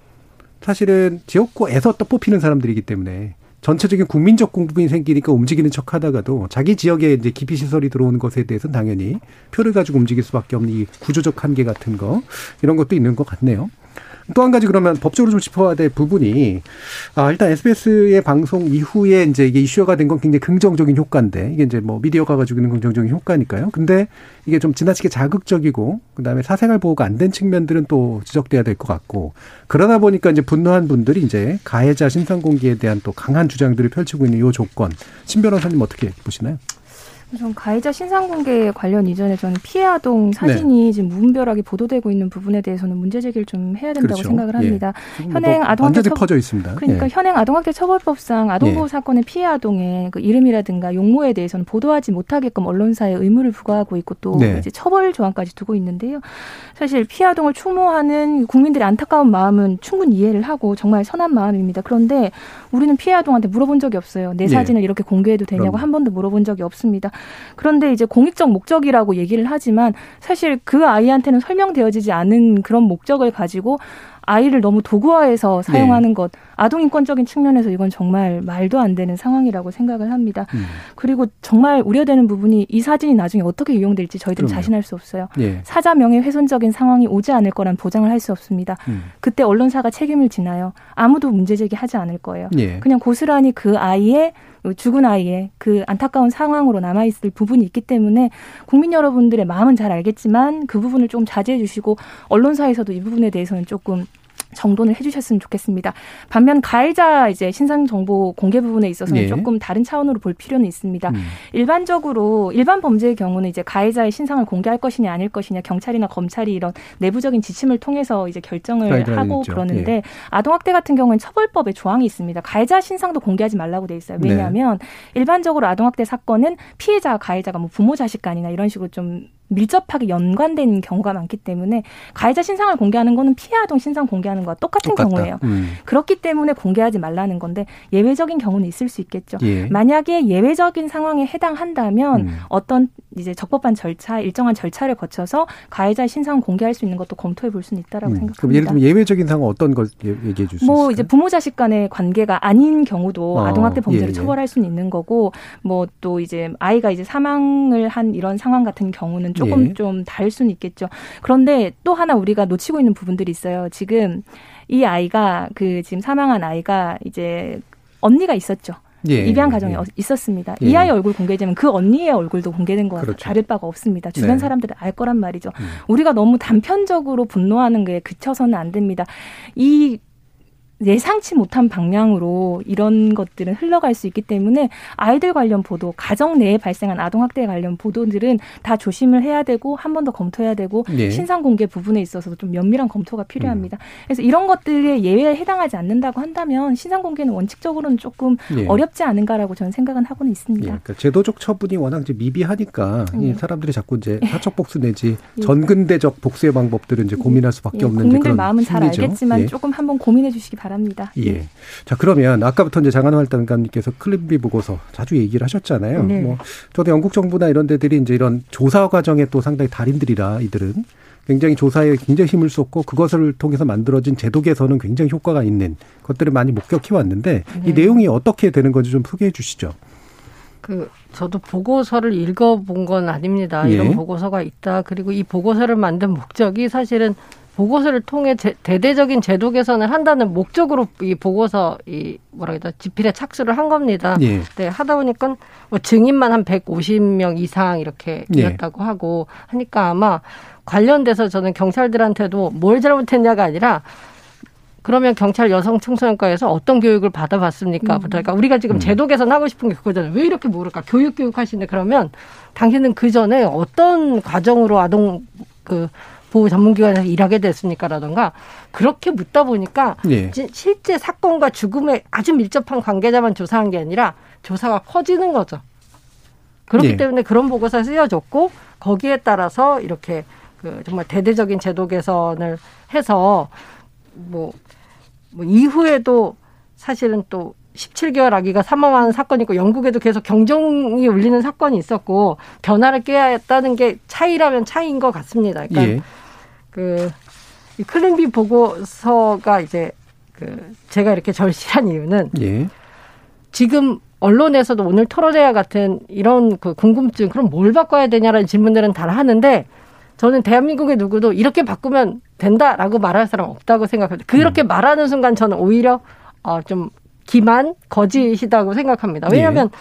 사실은 지역구에서 또 뽑히는 사람들이기 때문에 전체적인 국민적 공분이 생기니까 움직이는 척 하다가도 자기 지역에 이제 기피 시설이 들어오는 것에 대해서는 당연히 표를 가지고 움직일 수밖에 없는 이 구조적 한계 같은 거 이런 것도 있는 것 같네요. 또 한 가지 그러면 법적으로 좀 짚어야 될 부분이 아 일단 SBS의 방송 이후에 이제 이게 이슈가 된 건 굉장히 긍정적인 효과인데 이게 이제 뭐 미디어가 가지고 있는 긍정적인 효과니까요. 근데 이게 좀 지나치게 자극적이고 그다음에 사생활 보호가 안 된 측면들은 또 지적돼야 될 것 같고 그러다 보니까 이제 분노한 분들이 이제 가해자 신상 공개에 대한 또 강한 주장들을 펼치고 있는 이 조건 신 변호사님 어떻게 보시나요? 전 가해자 신상 공개 관련 이전에 저는 피해 아동 사진이 네. 지금 무분별하게 보도되고 있는 부분에 대해서는 문제 제기를 좀 해야 된다고 그렇죠. 생각을 예. 합니다. 예. 현행 아동학대 처... 퍼져 있습니다. 그러니까 예. 현행 아동학대 처벌법상 아동보호 예. 사건의 피해 아동의 그 이름이라든가 용모에 대해서는 보도하지 못하게끔 언론사에 의무를 부과하고 있고 또 네. 이제 처벌 조항까지 두고 있는데요. 사실 피해 아동을 추모하는 국민들의 안타까운 마음은 충분히 이해를 하고 정말 선한 마음입니다. 그런데 우리는 피해 아동한테 물어본 적이 없어요. 내 예. 사진을 이렇게 공개해도 되냐고 그럼. 한 번도 물어본 적이 없습니다. 그런데 이제 공익적 목적이라고 얘기를 하지만 사실 그 아이한테는 설명되어지지 않은 그런 목적을 가지고 아이를 너무 도구화해서 사용하는 네. 것 아동 인권적인 측면에서 이건 정말 말도 안 되는 상황이라고 생각을 합니다. 음. 그리고 정말 우려되는 부분이 이 사진이 나중에 어떻게 이용될지 저희들은 그럼요. 자신할 수 없어요. 예. 사자 명예 훼손적인 상황이 오지 않을 거란 보장을 할 수 없습니다. 음. 그때 언론사가 책임을 지나요. 아무도 문제 제기하지 않을 거예요. 예. 그냥 고스란히 그 아이의 죽은 아이의 그 안타까운 상황으로 남아있을 부분이 있기 때문에 국민 여러분들의 마음은 잘 알겠지만 그 부분을 좀 자제해 주시고 언론사에서도 이 부분에 대해서는 조금 정돈을 해주셨으면 좋겠습니다. 반면 가해자 이제 신상 정보 공개 부분에 있어서는 네. 조금 다른 차원으로 볼 필요는 있습니다. 음. 일반적으로 일반 범죄의 경우는 이제 가해자의 신상을 공개할 것이냐 아닐 것이냐 경찰이나 검찰이 이런 내부적인 지침을 통해서 이제 결정을 하고 있죠. 그러는데 네. 아동학대 같은 경우는 처벌법에 조항이 있습니다. 가해자 신상도 공개하지 말라고 돼 있어요. 왜냐하면 네. 일반적으로 아동학대 사건은 피해자 가해자가 뭐 부모 자식 간이나 이런 식으로 좀 밀접하게 연관된 경우가 많기 때문에 가해자 신상을 공개하는 거는 피해 아동 신상 공개하는 거와 똑같은 똑같다. 경우예요. 음. 그렇기 때문에 공개하지 말라는 건데 예외적인 경우는 있을 수 있겠죠. 예. 만약에 예외적인 상황에 해당한다면 음. 어떤 이제 적법한 절차, 일정한 절차를 거쳐서 가해자의 신상 공개할 수 있는 것도 검토해 볼 수는 있다라고 음. 생각합니다. 그럼 예를 들면 예외적인 상황 어떤 걸 예- 얘기해 줄수뭐 있을까요? 이제 부모 자식 간의 관계가 아닌 경우도 어, 아동학대 범죄를 예, 예. 처벌할 수는 있는 거고 뭐 또 이제 아이가 이제 사망을 한 이런 상황 같은 경우는 조금 예. 좀 다를 수는 있겠죠. 그런데 또 하나 우리가 놓치고 있는 부분들이 있어요. 지금 이 아이가 그 지금 사망한 아이가 이제 언니가 있었죠. 예, 입양 가정에 예. 어- 있었습니다. 예. 이 아이 얼굴 공개되면 그 언니의 얼굴도 공개된 거와 그렇죠. 다를 바가 없습니다. 주변 네. 사람들은 알 거란 말이죠. 음. 우리가 너무 단편적으로 분노하는 게 그쳐서는 안 됩니다. 이 예상치 못한 방향으로 이런 것들은 흘러갈 수 있기 때문에 아이들 관련 보도, 가정 내에 발생한 아동학대 관련 보도들은 다 조심을 해야 되고 한 번 더 검토해야 되고 예. 신상 공개 부분에 있어서도 좀 면밀한 검토가 필요합니다. 음. 그래서 이런 것들에 예외에 해당하지 않는다고 한다면 신상 공개는 원칙적으로는 조금 예. 어렵지 않은가라고 저는 생각은 하고는 예, 있습니다. 그러니까 제도적 처분이 워낙 이제 미비하니까 이 예. 사람들이 자꾸 이제 사적 복수 내지 예. 전근대적 복수의 방법들을 이제 고민할 수밖에 예, 없는 국민들 그런 마음은 잘. 알겠지만 예. 조금 한번 고민해 주시기 바랍니다. 예. 자, 그러면 아까부터 이제 장한활동가님께서 클린비 보고서 자주 얘기를 하셨잖아요. 네. 뭐 저도 영국 정부나 이런 데들이 이제 이런 조사 과정에 또 상당히 달인들이라 이들은 굉장히 조사에 굉장히 힘을 쏟고 그것을 통해서 만들어진 제도 개선은 굉장히 효과가 있는 것들을 많이 목격해 왔는데 이 네. 내용이 어떻게 되는 건지 좀 소개해 주시죠. 그 저도 보고서를 읽어본 건 아닙니다. 예. 이런 보고서가 있다. 그리고 이 보고서를 만든 목적이 사실은 보고서를 통해 제, 대대적인 제도 개선을 한다는 목적으로 이 보고서 이 뭐라 되나 집필에 착수를 한 겁니다. 예. 네, 하다 보니까 뭐 증인만 한 150명 이상 이렇게 예. 이었다고 하고 하니까 아마 관련돼서 저는 경찰들한테도 뭘 잘못했냐가 아니라 그러면 경찰 여성 청소년과에서 어떤 교육을 받아봤습니까? 그러니까 우리가 지금 제도 개선하고 싶은 게 그거잖아요. 왜 이렇게 모를까? 교육 교육 하시는데 그러면 당신은 그 전에 어떤 과정으로 아동 그 보호 전문기관에서 일하게 됐습니까라던가 그렇게 묻다 보니까 예. 지- 실제 사건과 죽음에 아주 밀접한 관계자만 조사한 게 아니라 조사가 커지는 거죠. 그렇기 예. 때문에 그런 보고서 쓰여졌고 거기에 따라서 이렇게 그 정말 대대적인 제도 개선을 해서 뭐, 뭐 이후에도 사실은 또 17개월 아기가 사망하는 사건이 있고 영국에도 계속 경종이 울리는 사건이 있었고 변화를 깨야 했다는 게 차이라면 차이인 것 같습니다. 그러니까 예. 그, 이 클린비 보고서가 이제 그 제가 이렇게 절실한 이유는 예. 지금 언론에서도 오늘 토론회와 같은 이런 그 궁금증, 그럼 뭘 바꿔야 되냐라는 질문들은 다 하는데 저는 대한민국의 누구도 이렇게 바꾸면 된다라고 말할 사람 없다고 생각합니다. 그렇게 음. 말하는 순간 저는 오히려 어, 좀 기만, 거짓이라고 생각합니다. 왜냐하면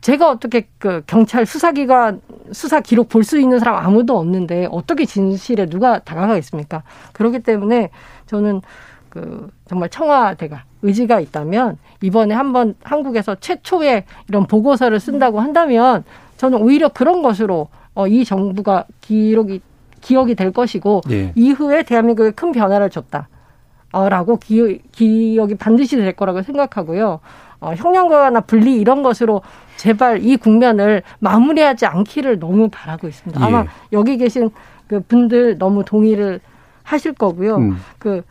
제가 어떻게 그 경찰 수사기관 수사 기록 볼 수 있는 사람 아무도 없는데 어떻게 진실에 누가 다가가겠습니까? 그렇기 때문에 저는 그 정말 청와대가 의지가 있다면 이번에 한번 한국에서 최초의 이런 보고서를 쓴다고 한다면 저는 오히려 그런 것으로 어, 이 정부가 기록이 기억이 될 것이고 예. 이후에 대한민국에 큰 변화를 줬다. 어, 라고 기, 기억이 반드시 될 거라고 생각하고요. 어, 형량과나 분리 이런 것으로 제발 이 국면을 마무리하지 않기를 너무 바라고 있습니다. 예. 아마 여기 계신 그 분들 너무 동의를 하실 거고요. 음. 그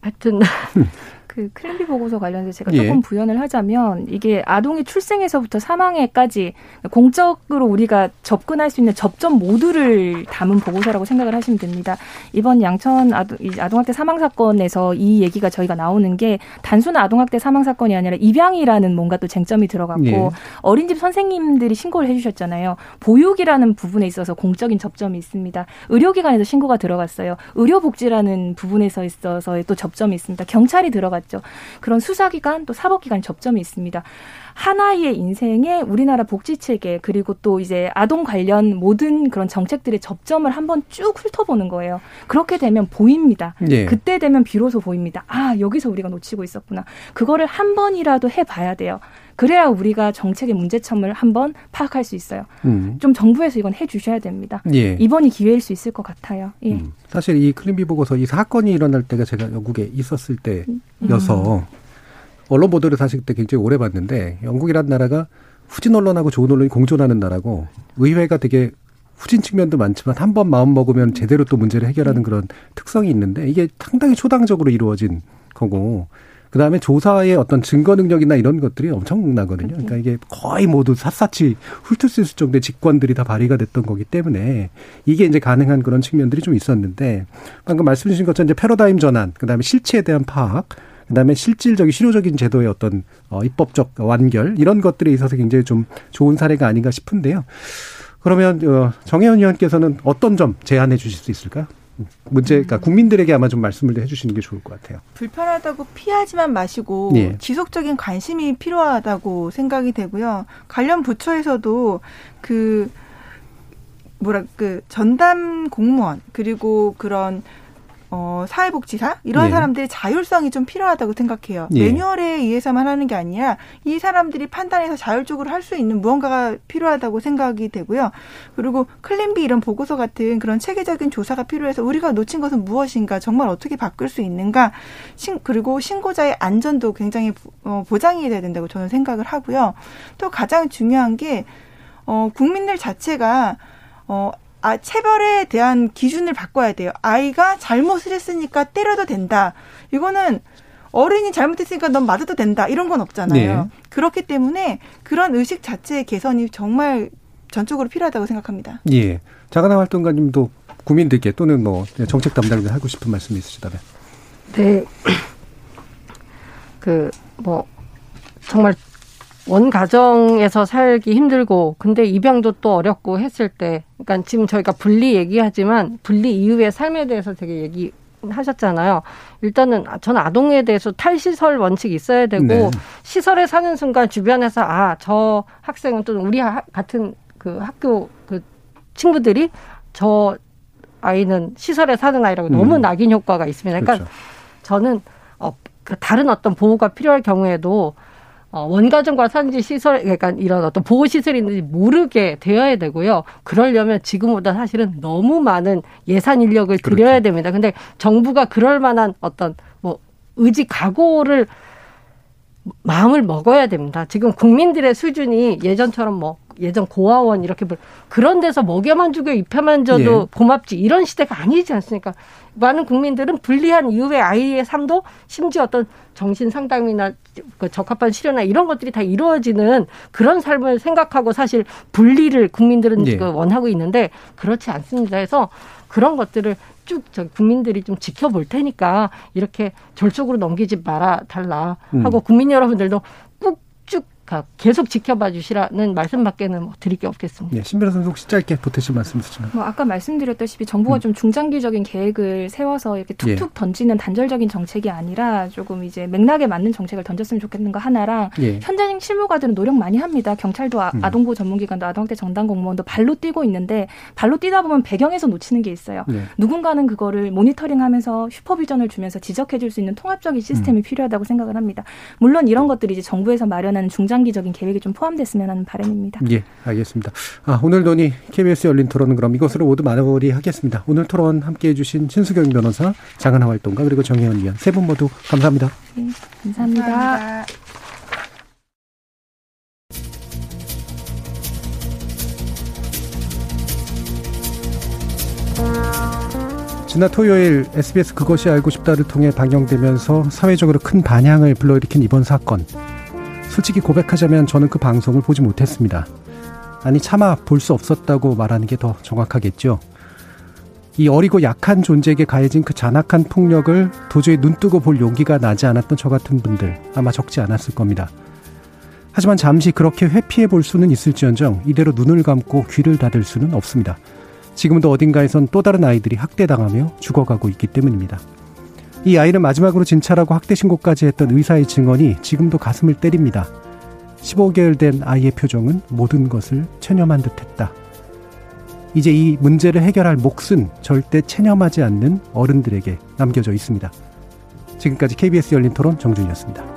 하여튼 그 클린비 보고서 관련해서 제가 예. 조금 부연을 하자면 이게 아동이 출생에서부터 사망에까지 공적으로 우리가 접근할 수 있는 접점 모두를 담은 보고서라고 생각을 하시면 됩니다. 이번 양천 아동, 아동학대 사망 사건에서 이 얘기가 저희가 나오는 게 단순한 아동학대 사망 사건이 아니라 입양이라는 뭔가 또 쟁점이 들어갔고 예. 어린이집 선생님들이 신고를 해주셨잖아요. 보육이라는 부분에 있어서 공적인 접점이 있습니다. 의료기관에서 신고가 들어갔어요. 의료복지라는 부분에서 있어서의 또 접점이 있습니다. 경찰이 들어갔 죠. 그런 수사기관 또 사법기관 접점이 있습니다. 하나의 인생에 우리나라 복지 체계 그리고 또 이제 아동 관련 모든 그런 정책들의 접점을 한번 쭉 훑어보는 거예요. 그렇게 되면 보입니다. 예. 그때 되면 비로소 보입니다. 아 여기서 우리가 놓치고 있었구나. 그거를 한 번이라도 해봐야 돼요. 그래야 우리가 정책의 문제점을 한번 파악할 수 있어요. 음. 좀 정부에서 이건 해주셔야 됩니다. 예. 이번이 기회일 수 있을 것 같아요. 예. 사실 이 클린비 보고서 이 사건이 일어날 때가 제가 영국에 있었을 때여서 언론 보도를 사실 그때 굉장히 오래 봤는데 영국이란 나라가 후진 언론하고 좋은 언론이 공존하는 나라고 의회가 되게 후진 측면도 많지만 한 번 마음 먹으면 제대로 또 문제를 해결하는 그런 특성이 있는데 이게 상당히 초당적으로 이루어진 거고 그다음에 조사의 어떤 증거 능력이나 이런 것들이 엄청나거든요. 그러니까 이게 거의 모두 샅샅이 훑을 수 있을 정도의 직권들이 다 발휘가 됐던 거기 때문에 이게 이제 가능한 그런 측면들이 좀 있었는데 방금 말씀 주신 것처럼 이제 패러다임 전환, 그다음에 실체에 대한 파악, 그다음에 실질적인 실효적인 제도의 어떤 어 입법적 완결 이런 것들에 있어서 굉장히 좀 좋은 사례가 아닌가 싶은데요. 그러면 어 정혜원 의원께서는 어떤 점 제안해 주실 수 있을까요? 문제, 그러니까 국민들에게 아마 좀 말씀을 해주시는 게 좋을 것 같아요. 불편하다고 피하지만 마시고 예. 지속적인 관심이 필요하다고 생각이 되고요. 관련 부처에서도 그 뭐라 그 전담 공무원 그리고 그런 어, 사회복지사 이런 네. 사람들의 자율성이 좀 필요하다고 생각해요. 예. 매뉴얼에 의해서만 하는 게 아니라 이 사람들이 판단해서 자율적으로 할 수 있는 무언가가 필요하다고 생각이 되고요. 그리고 클린비 이런 보고서 같은 그런 체계적인 조사가 필요해서 우리가 놓친 것은 무엇인가, 정말 어떻게 바꿀 수 있는가, 신, 그리고 신고자의 안전도 굉장히 부- 어, 보장이 돼야 된다고 저는 생각을 하고요. 또 가장 중요한 게 어, 국민들 자체가 어, 아, 체벌에 대한 기준을 바꿔야 돼요. 아이가 잘못을 했으니까 때려도 된다. 이거는 어른이 잘못했으니까 넌 맞아도 된다. 이런 건 없잖아요. 네. 그렇기 때문에 그런 의식 자체의 개선이 정말 전적으로 필요하다고 생각합니다. 예. 자가나 활동가님도 국민들께 또는 뭐 정책 담당자 하고 싶은 말씀 있으시다면. 네. 그, 뭐, 정말 원 가정에서 살기 힘들고, 근데 입양도 또 어렵고 했을 때, 그러니까 지금 저희가 분리 얘기하지만, 분리 이후의 삶에 대해서 되게 얘기 하셨잖아요. 일단은 저는 아동에 대해서 탈시설 원칙이 있어야 되고, 네. 시설에 사는 순간 주변에서, 아, 저 학생은 또는 우리 하- 같은 그 학교 그 친구들이 저 아이는 시설에 사는 아이라고 너무 음. 낙인 효과가 있습니다. 그러니까 저는 어, 그 다른 어떤 보호가 필요할 경우에도 어, 원가정과 산지 시설, 그러니까 이런 어떤 보호 시설이 있는지 모르게 되어야 되고요. 그러려면 지금보다 사실은 너무 많은 예산 인력을 들여야 됩니다. 근데 정부가 그럴 만한 어떤 뭐 의지 각오를 마음을 먹어야 됩니다. 지금 국민들의 수준이 예전처럼 뭐 예전 고아원 이렇게 뭐 그런 데서 먹여만 주고 입혀만 줘도 예. 고맙지 이런 시대가 아니지 않습니까? 많은 국민들은 불리한 이후에 아이의 삶도 심지어 어떤 정신 상담이나 그 적합한 치료나 이런 것들이 다 이루어지는 그런 삶을 생각하고 사실 분리를 국민들은 예. 지금 원하고 있는데 그렇지 않습니다. 해서 그런 것들을 쭉 저 국민들이 좀 지켜볼 테니까 이렇게 절쪽으로 넘기지 말아 달라 하고 음. 국민 여러분들도 가- 계속 지켜봐 주시라는 말씀밖에는 뭐 드릴 게 없겠습니다. 네, 신 변호 선수 혹시 짧게 보태실 말씀 있으신가요? 뭐 아까 말씀드렸다시피 정부가 좀 중장기적인 계획을 세워서 이렇게 툭툭 예. 던지는 단절적인 정책이 아니라 조금 이제 맥락에 맞는 정책을 던졌으면 좋겠는 거 하나랑 예. 현장 실무가들은 노력 많이 합니다. 경찰도 아, 음. 아동보호 전문기관도 아동학대 전담 공무원도 발로 뛰고 있는데 발로 뛰다 보면 배경에서 놓치는 게 있어요. 네. 누군가는 그거를 모니터링하면서 슈퍼비전을 주면서 지적해줄 수 있는 통합적인 시스템이 필요하다고 생각을 합니다. 물론 이런 것들이 이제 정부에서 마련하는 중장 기적인 계획이 좀 포함됐으면 하는 바람입니다. 예, 알겠습니다. 아, 오늘 논의 KBS 열린 토론은 그럼 이것으로 모두 마무리하겠습니다. 오늘 토론 함께 해 주신 신수경 변호사, 장하나 활동가, 그리고 정혜원 위원 세 분 모두 감사합니다. 네, 감사합니다. 지난 토요일 SBS 그것이 알고 싶다를 통해 방영되면서 사회적으로 큰 반향을 불러일으킨 이번 사건. 솔직히 고백하자면 저는 그 방송을 보지 못했습니다. 아니 차마 볼 수 없었다고 말하는 게 더 정확하겠죠. 이 어리고 약한 존재에게 가해진 그 잔악한 폭력을 도저히 눈뜨고 볼 용기가 나지 않았던 저 같은 분들 아마 적지 않았을 겁니다. 하지만 잠시 그렇게 회피해 볼 수는 있을지언정 이대로 눈을 감고 귀를 닫을 수는 없습니다. 지금도 어딘가에선 또 다른 아이들이 학대당하며 죽어가고 있기 때문입니다. 이 아이를 마지막으로 진찰하고 학대 신고까지 했던 의사의 증언이 지금도 가슴을 때립니다. 15개월 된 아이의 표정은 모든 것을 체념한 듯 했다. 이제 이 문제를 해결할 몫은 절대 체념하지 않는 어른들에게 남겨져 있습니다. 지금까지 KBS 열린 토론 정준이었습니다.